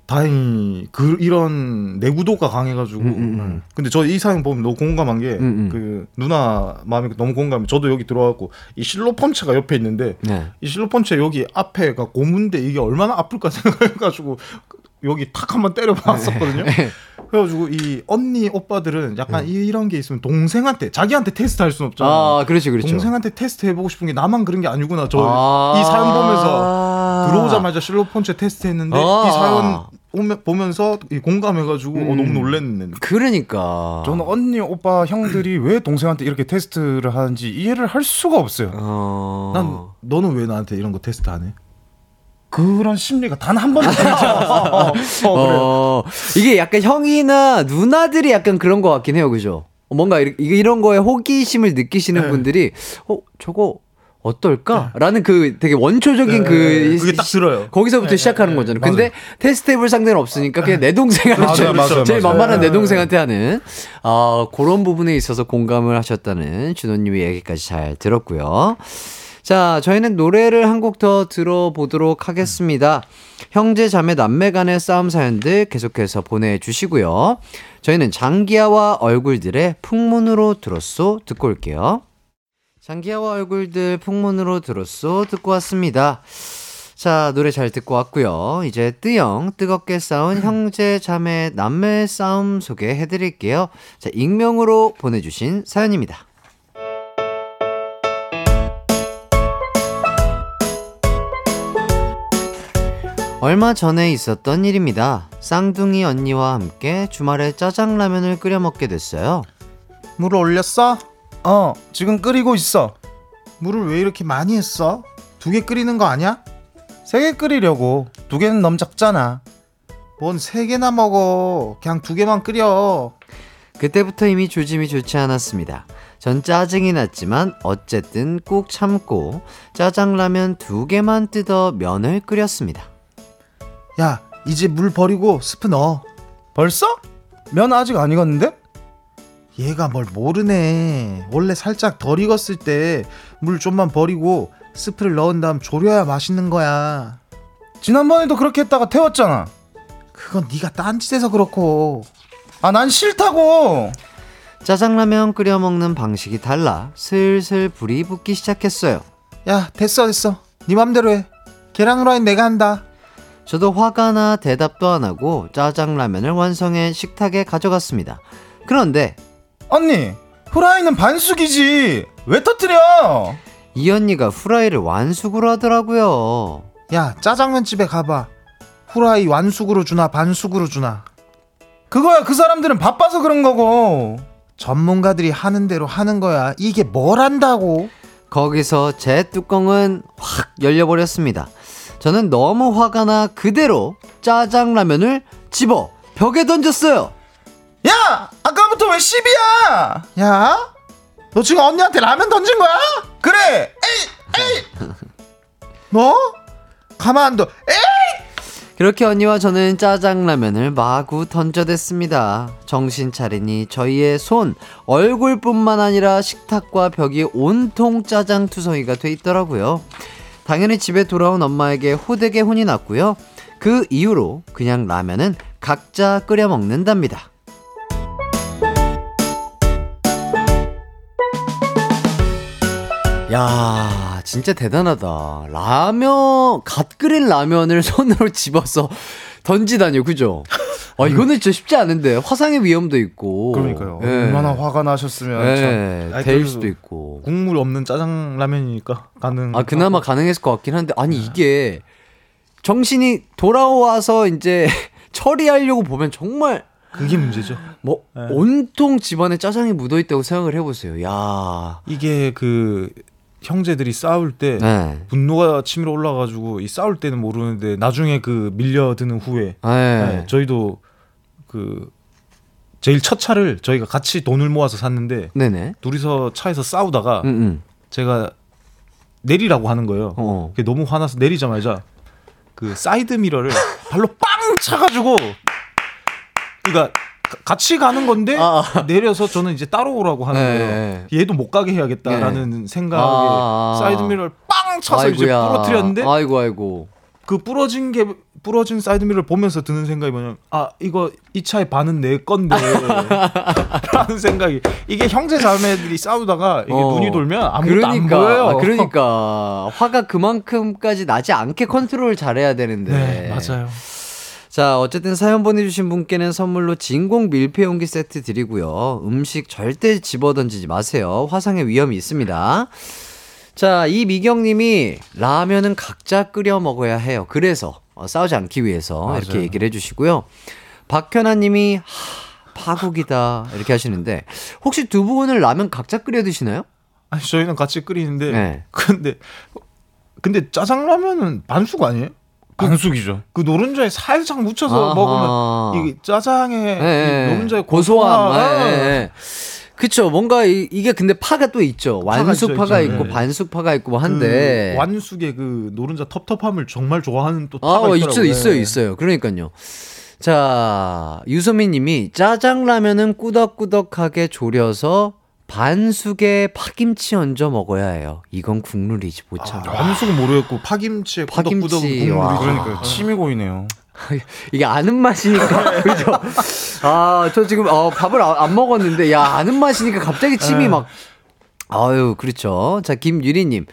다행히 그 이런 내구도가 강해가지고 음, 음, 음. 근데 저 이 사연 보면 너무 공감한 게그 음, 음. 누나 마음이 너무 공감해 저도 여기 들어왔고 이 실로폰 채가 옆에 있는데 네. 이 실로폰 채 여기 앞에가 고문데 이게 얼마나 아플까 생각해가지고 여기 탁 한번 때려봤었거든요. 네. 그래가지고 이 언니 오빠들은 약간 네. 이런 게 있으면 동생한테 자기한테 테스트 할 수는 없잖아.
아, 그렇지, 그렇죠.
동생한테 테스트 해보고 싶은 게 나만 그런 게 아니구나. 저이 아~ 사연 보면서 들어오자마자 실로폰 채 테스트 했는데 아~ 이 사연 오면, 보면서 공감해가지고 음. 어, 너무 음. 놀랬네.
그러니까
저는 언니, 오빠, 형들이 왜 동생한테 이렇게 테스트를 하는지 이해를 할 수가 없어요. 어...
난 너는 왜 나한테 이런 거 테스트 안 해?
그런 심리가 단 한 번도 어,
어, 어, 이게 약간 형이나 누나들이 약간 그런 것 같긴 해요, 그죠? 뭔가 이런 거에 호기심을 느끼시는 네. 분들이 어 저거 어떨까?라는 그 되게 원초적인 네, 그
그게 딱 들어요.
거기서부터 네, 시작하는 네, 거잖아요. 근데 테스트 해볼 상대는 없으니까 그냥 내 동생한테 맞아, 제일 만만한 내 동생한테 하는 아 그런 부분에 있어서 공감을 하셨다는 준호님의 얘기까지 잘 들었고요. 자, 저희는 노래를 한 곡 더 들어보도록 하겠습니다. 형제, 자매, 남매 간의 싸움 사연들 계속해서 보내주시고요. 저희는 장기하와 얼굴들의 풍문으로 들었소 듣고 올게요. 장기하와 얼굴들 풍문으로 들었소 듣고 왔습니다. 자, 노래 잘 듣고 왔고요. 이제 뜨영, 뜨겁게 싸운 형제, 자매, 남매 싸움 소개해 드릴게요. 자, 익명으로 보내주신 사연입니다. 얼마 전에 있었던 일입니다. 쌍둥이 언니와 함께 주말에 짜장라면을 끓여 먹게 됐어요.
물을 올렸어?
어, 지금 끓이고 있어.
물을 왜 이렇게 많이 했어? 두 개 끓이는 거 아니야?
세 개 끓이려고. 두 개는 너무 작잖아.
뭔 세 개나 먹어. 그냥 두 개만 끓여.
그때부터 이미 조짐이 좋지 않았습니다. 전 짜증이 났지만 어쨌든 꾹 참고 짜장라면 두 개만 뜯어 면을 끓였습니다.
야, 이제 물 버리고 스프 넣어.
벌써? 면 아직 안 익었는데?
얘가 뭘 모르네. 원래 살짝 덜 익었을 때 물 좀만 버리고 스프를 넣은 다음 졸여야 맛있는 거야.
지난번에도 그렇게 했다가 태웠잖아.
그건 네가 딴짓해서 그렇고.
아, 난 싫다고.
짜장라면 끓여 먹는 방식이 달라 슬슬 불이 붙기 시작했어요.
야, 됐어, 됐어. 네 맘대로 해. 계란 후라이 내가 한다.
저도 화가 나 대답도 안 하고 짜장라면을 완성해 식탁에 가져갔습니다. 그런데
언니 후라이는 반숙이지 왜 터뜨려?
이 언니가 후라이를 완숙으로 하더라고요.
야 짜장면 집에 가봐. 후라이 완숙으로 주나 반숙으로 주나.
그거야 그 사람들은 바빠서 그런 거고.
전문가들이 하는 대로 하는 거야. 이게 뭘 한다고?
거기서 제 뚜껑은 확 열려버렸습니다. 저는 너무 화가 나 그대로 짜장라면을 집어 벽에 던졌어요.
야! 아까부터 왜 시비야?
야? 너 지금 언니한테 라면 던진 거야?
그래! 에이! 에이!
너? 가만 안 둬. 에이!
그렇게 언니와 저는 짜장라면을 마구 던져댔습니다. 정신 차리니 저희의 손, 얼굴뿐만 아니라 식탁과 벽이 온통 짜장 투성이가 돼 있더라고요. 당연히 집에 돌아온 엄마에게 호되게 혼이 났고요. 그 이후로 그냥 라면은 각자 끓여 먹는답니다. 야, 진짜 대단하다. 라면, 갓 끓인 라면을 손으로 집어서 던지다니요, 그죠? 아, 이거는 진짜 쉽지 않은데. 화상의 위험도 있고.
그러니까요. 네. 얼마나 화가 나셨으면.
네, 참. 될 수도 있고.
국물 없는 짜장라면이니까 가능.
아, 그나마 가능했을 것 같긴 한데. 아니, 이게 정신이 돌아와서 이제 처리하려고 보면 정말
그게 문제죠.
뭐 네. 온통 집안에 짜장이 묻어 있다고 생각을 해보세요. 야
이게 그 형제들이 싸울 때 네. 분노가 치밀어 올라가지고 이 싸울 때는 모르는데 나중에 그 밀려드는 후에 네. 네, 저희도 그 제일 첫 차를 저희가 같이 돈을 모아서 샀는데 네네. 둘이서 차에서 싸우다가 음음. 음. 제가 내리라고 하는 거예요. 어. 너무 화나서 내리자마자 그 사이드 미러를 발로 빵 차가지고 그러니까 같이 가는 건데 아, 아. 내려서 저는 이제 따로 오라고 하는 네. 거예요. 얘도 못 가게 해야겠다라는 네. 생각에 아, 사이드 미러를 빵 차서 아이고야. 이제 부러뜨렸는데
아이고 아이고
그 부러진 게 부러진 사이드 미러를 보면서 드는 생각이 뭐냐면 아 이거 이 차의 반은 내 건데 라는 생각이 이게 형제 자매들이 싸우다가 이게 어, 눈이 돌면 아무것도 그러니까, 안 보여요.
아, 그러니까 화가 그만큼까지 나지 않게 컨트롤 잘해야 되는데
네, 맞아요.
자, 어쨌든 사연 보내주신 분께는 선물로 진공 밀폐 용기 세트 드리고요. 음식 절대 집어 던지지 마세요. 화상의 위험이 있습니다. 자, 이 미경님이 라면은 각자 끓여 먹어야 해요. 그래서 어, 싸우지 않기 위해서 맞아요. 이렇게 얘기를 해주시고요. 박현아님이 파국이다 이렇게 하시는데 혹시 두 분은 라면 각자 끓여 드시나요?
아니 저희는 같이 끓이는데 네. 근데 근데 짜장라면은 반숙 아니에요?
반숙이죠.
그, 그 노른자에 살짝 묻혀서 아하. 먹으면 이 짜장에 네, 네. 노른자의 고소함. 고소함. 네, 네.
그쵸. 뭔가 이, 게 근데 파가 또 있죠. 완숙파가 있고 네. 반숙파가 있고 뭐 한데.
그 완숙의 그 노른자 텁텁함을 정말 좋아하는 또
파가 아, 있더라고요. 있어, 있어요, 있어요. 그러니까요. 자, 유소민 님이 짜장라면은 꾸덕꾸덕하게 졸여서 반숙에 파김치 얹어 먹어야 해요. 이건 국룰이지 못 참.
아, 반숙은 모르겠고 파김치에 파김치 국물이
그러니까 침이 고이네요.
이게 아는 맛이니까 그죠? 아, 저 지금 어, 밥을 아, 안 먹었는데 야 아는 맛이니까 갑자기 침이 네. 막 아유 그렇죠. 자 김유리님.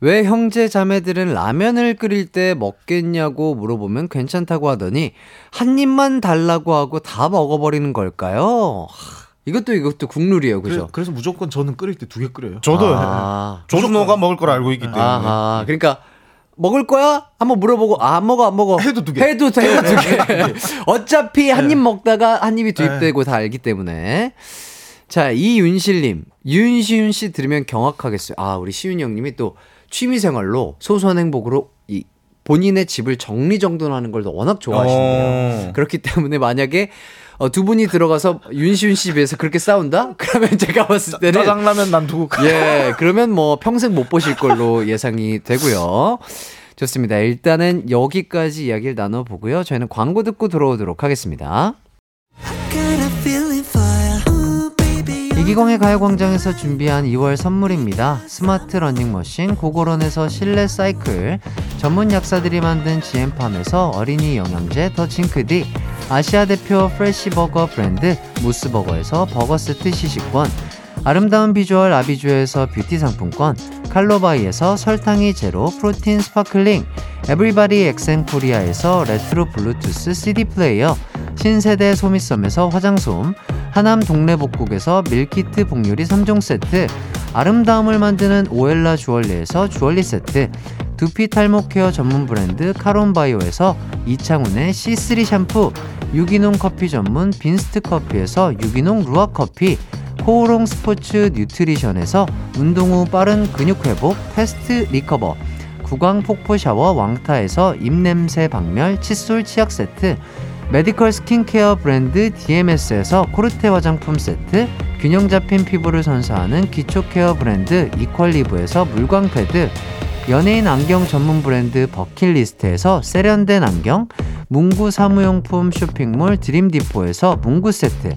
왜 형제 자매들은 라면을 끓일 때 먹겠냐고 물어보면 괜찮다고 하더니 한 입만 달라고 하고 다 먹어버리는 걸까요? 이것도 이것도 국룰이에요, 그죠?
그래, 서 무조건 저는 끓일 때 두 개 끓여요.
저도 아, 조준호가 먹을 걸 알고 있기 때문에.
아, 그러니까 먹을 거야? 한번 물어보고 아, 안 먹어 안 먹어.
해도 두 개.
해도 돼. 해도 두 개. 어차피 한 입 먹다가 한 입이 투입되고 네. 다 알기 때문에. 자, 이윤실님, 윤시윤 씨 들으면 경악하겠어요. 아, 우리 시윤 형님이 또 취미생활로 소소한 행복으로 이 본인의 집을 정리정돈하는 걸 워낙 좋아하시네요. 어. 그렇기 때문에 만약에 어, 두 분이 들어가서 윤시윤 씨 집에서 그렇게 싸운다? 그러면 제가 봤을 때는
짜장라면 난 두고
예, 그러면 뭐 평생 못 보실 걸로 예상이 되고요. 좋습니다. 일단은 여기까지 이야기를 나눠보고요. 저희는 광고 듣고 들어오도록 하겠습니다. 이기광의 가요광장에서 준비한 2월 선물입니다. 스마트 러닝머신 고고런에서 실내 사이클, 전문 약사들이 만든 지엠팜에서 어린이 영양제 더 징크디, 아시아 대표 프레시버거 브랜드 모스버거에서 버거 세트 시식권, 아름다운 비주얼 아비주에서 뷰티 상품권, 칼로바이에서 설탕이 제로 프로틴 스파클링, 에브리바디 엑센 코리아에서 레트로 블루투스 CD 플레이어, 신세대 소미섬에서 화장솜, 하남 동래복국에서 밀키트 복요리 3종 세트, 아름다움을 만드는 오엘라 주얼리에서 주얼리 세트, 두피 탈모 케어 전문 브랜드 카론바이오에서 이창훈의 C3 샴푸, 유기농 커피 전문 빈스트 커피에서 유기농 루아 커피, 코오롱 스포츠 뉴트리션에서 운동 후 빠른 근육 회복 패스트 리커버, 구강 폭포 샤워 왕타에서 입냄새 박멸 칫솔 치약 세트, 메디컬 스킨케어 브랜드 DMS에서 코르테 화장품 세트, 균형 잡힌 피부를 선사하는 기초 케어 브랜드 이퀄리브에서 물광 패드, 연예인 안경 전문 브랜드 버킷리스트에서 세련된 안경, 문구 사무용품 쇼핑몰 드림디포에서 문구 세트,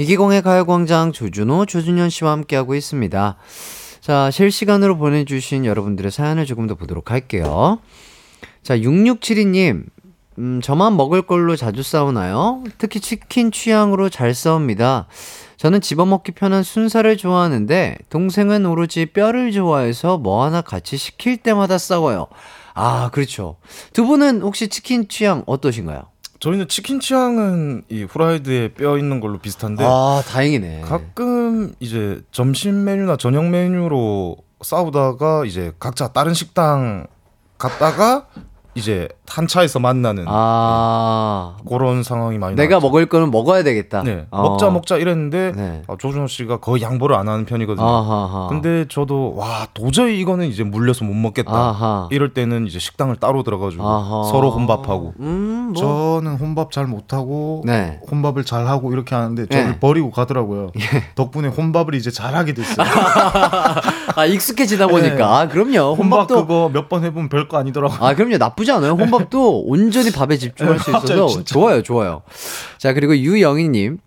이기광의 가요광장 조준호, 조준현 씨와 함께하고 있습니다. 자, 실시간으로 보내주신 여러분들의 사연을 조금 더 보도록 할게요. 자, 6672님, 음, 저만 먹을 걸로 자주 싸우나요? 특히 치킨 취향으로 잘 싸웁니다. 저는 집어먹기 편한 순살을 좋아하는데 동생은 오로지 뼈를 좋아해서 뭐 하나 같이 시킬 때마다 싸워요. 아, 그렇죠. 두 분은 혹시 치킨 취향 어떠신가요?
저희는 치킨 취향은 이 후라이드에 뼈 있는 걸로 비슷한데
아 다행이네.
가끔 이제 점심 메뉴나 저녁 메뉴로 싸우다가 이제 각자 다른 식당 갔다가 이제 한 차에서 만나는 아 네. 그런 상황이 많이
내가
나왔죠.
먹을 거는 먹어야 되겠다.
네. 어. 먹자 먹자 이랬는데 네. 아, 조준호 씨가 거의 양보를 안 하는 편이거든요. 아하하. 근데 저도 와 도저히 이거는 이제 물려서 못 먹겠다. 아하. 이럴 때는 이제 식당을 따로 들어가지고 아하. 서로 혼밥하고.
음, 뭐. 저는 혼밥 잘 못하고 네. 혼밥을 잘 하고 이렇게 하는데 저를 네. 버리고 가더라고요. 예. 덕분에 혼밥을 이제 잘하게 됐어요.
아 익숙해지다 보니까 네. 아, 그럼요.
혼밥 그거 몇 번 해보면 별거 아니더라고요.
아 그럼요 나쁘지 않아요. 혼밥도 온전히 밥에 집중할 수 있어서 좋아요, 좋아요. 자, 그리고 유영희님.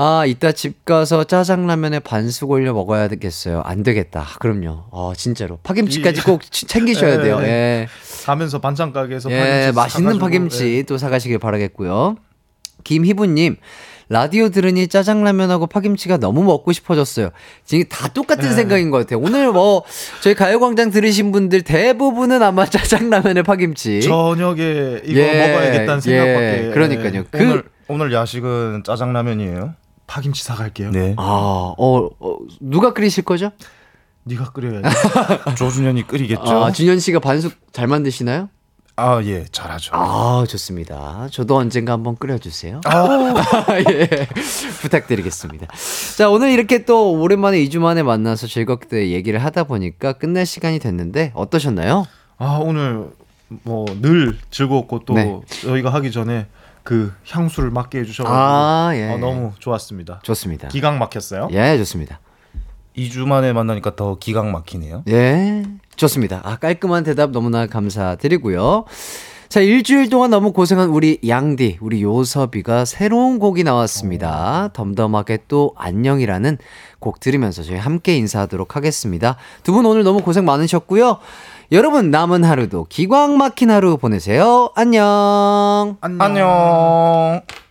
아, 이따 집 가서 짜장라면에 반숙 올려 먹어야 되겠어요. 안 되겠다. 그럼요. 어, 진짜로. 파김치까지 꼭 챙기셔야 돼요. 예.
가면서 반찬 가게에서
예, 맛있는 사가지고, 파김치 예. 또 사가시길 바라겠고요. 김희부님, 라디오 들으니 짜장라면하고 파김치가 너무 먹고 싶어졌어요. 지금 다 똑같은 네. 생각인 것 같아요. 오늘 뭐 저희 가요광장 들으신 분들 대부분은 아마 짜장라면에 파김치.
저녁에 이거 예, 먹어야겠다는 생각밖에.
예, 그러니까요.
그, 오늘 오늘 야식은 짜장라면이에요.
파김치 사갈게요.
네. 아, 어, 어 누가 끓이실 거죠?
네가 끓여야지.
조준현이 끓이겠죠.
아, 준현 씨가 반숙 잘 만드시나요?
아, 예, 잘하죠.
아, 좋습니다. 저도 언젠가 한번 끓여주세요. 아, 예. 부탁드리겠습니다. 자, 오늘 이렇게 또 오랜만에 2주 만에 만나서 즐겁게 얘기를 하다 보니까 끝날 시간이 됐는데 어떠셨나요?
아, 오늘 뭐 늘 즐거웠고 또 네. 저희가 하기 전에 그 향수를 맡게 해주셔가지고 아, 예. 어, 너무 좋았습니다.
좋습니다.
기강 막혔어요.
예, 좋습니다.
2주 만에 만나니까 더 기강 막히네요.
예. 좋습니다. 아, 깔끔한 대답 너무나 감사드리고요. 자, 일주일 동안 너무 고생한 우리 양디, 우리 요섭이가 새로운 곡이 나왔습니다. 덤덤하게 또 안녕이라는 곡 들으면서 저희 함께 인사하도록 하겠습니다. 두 분 오늘 너무 고생 많으셨고요. 여러분 남은 하루도 기광 막힌 하루 보내세요. 안녕.
안녕. 안녕.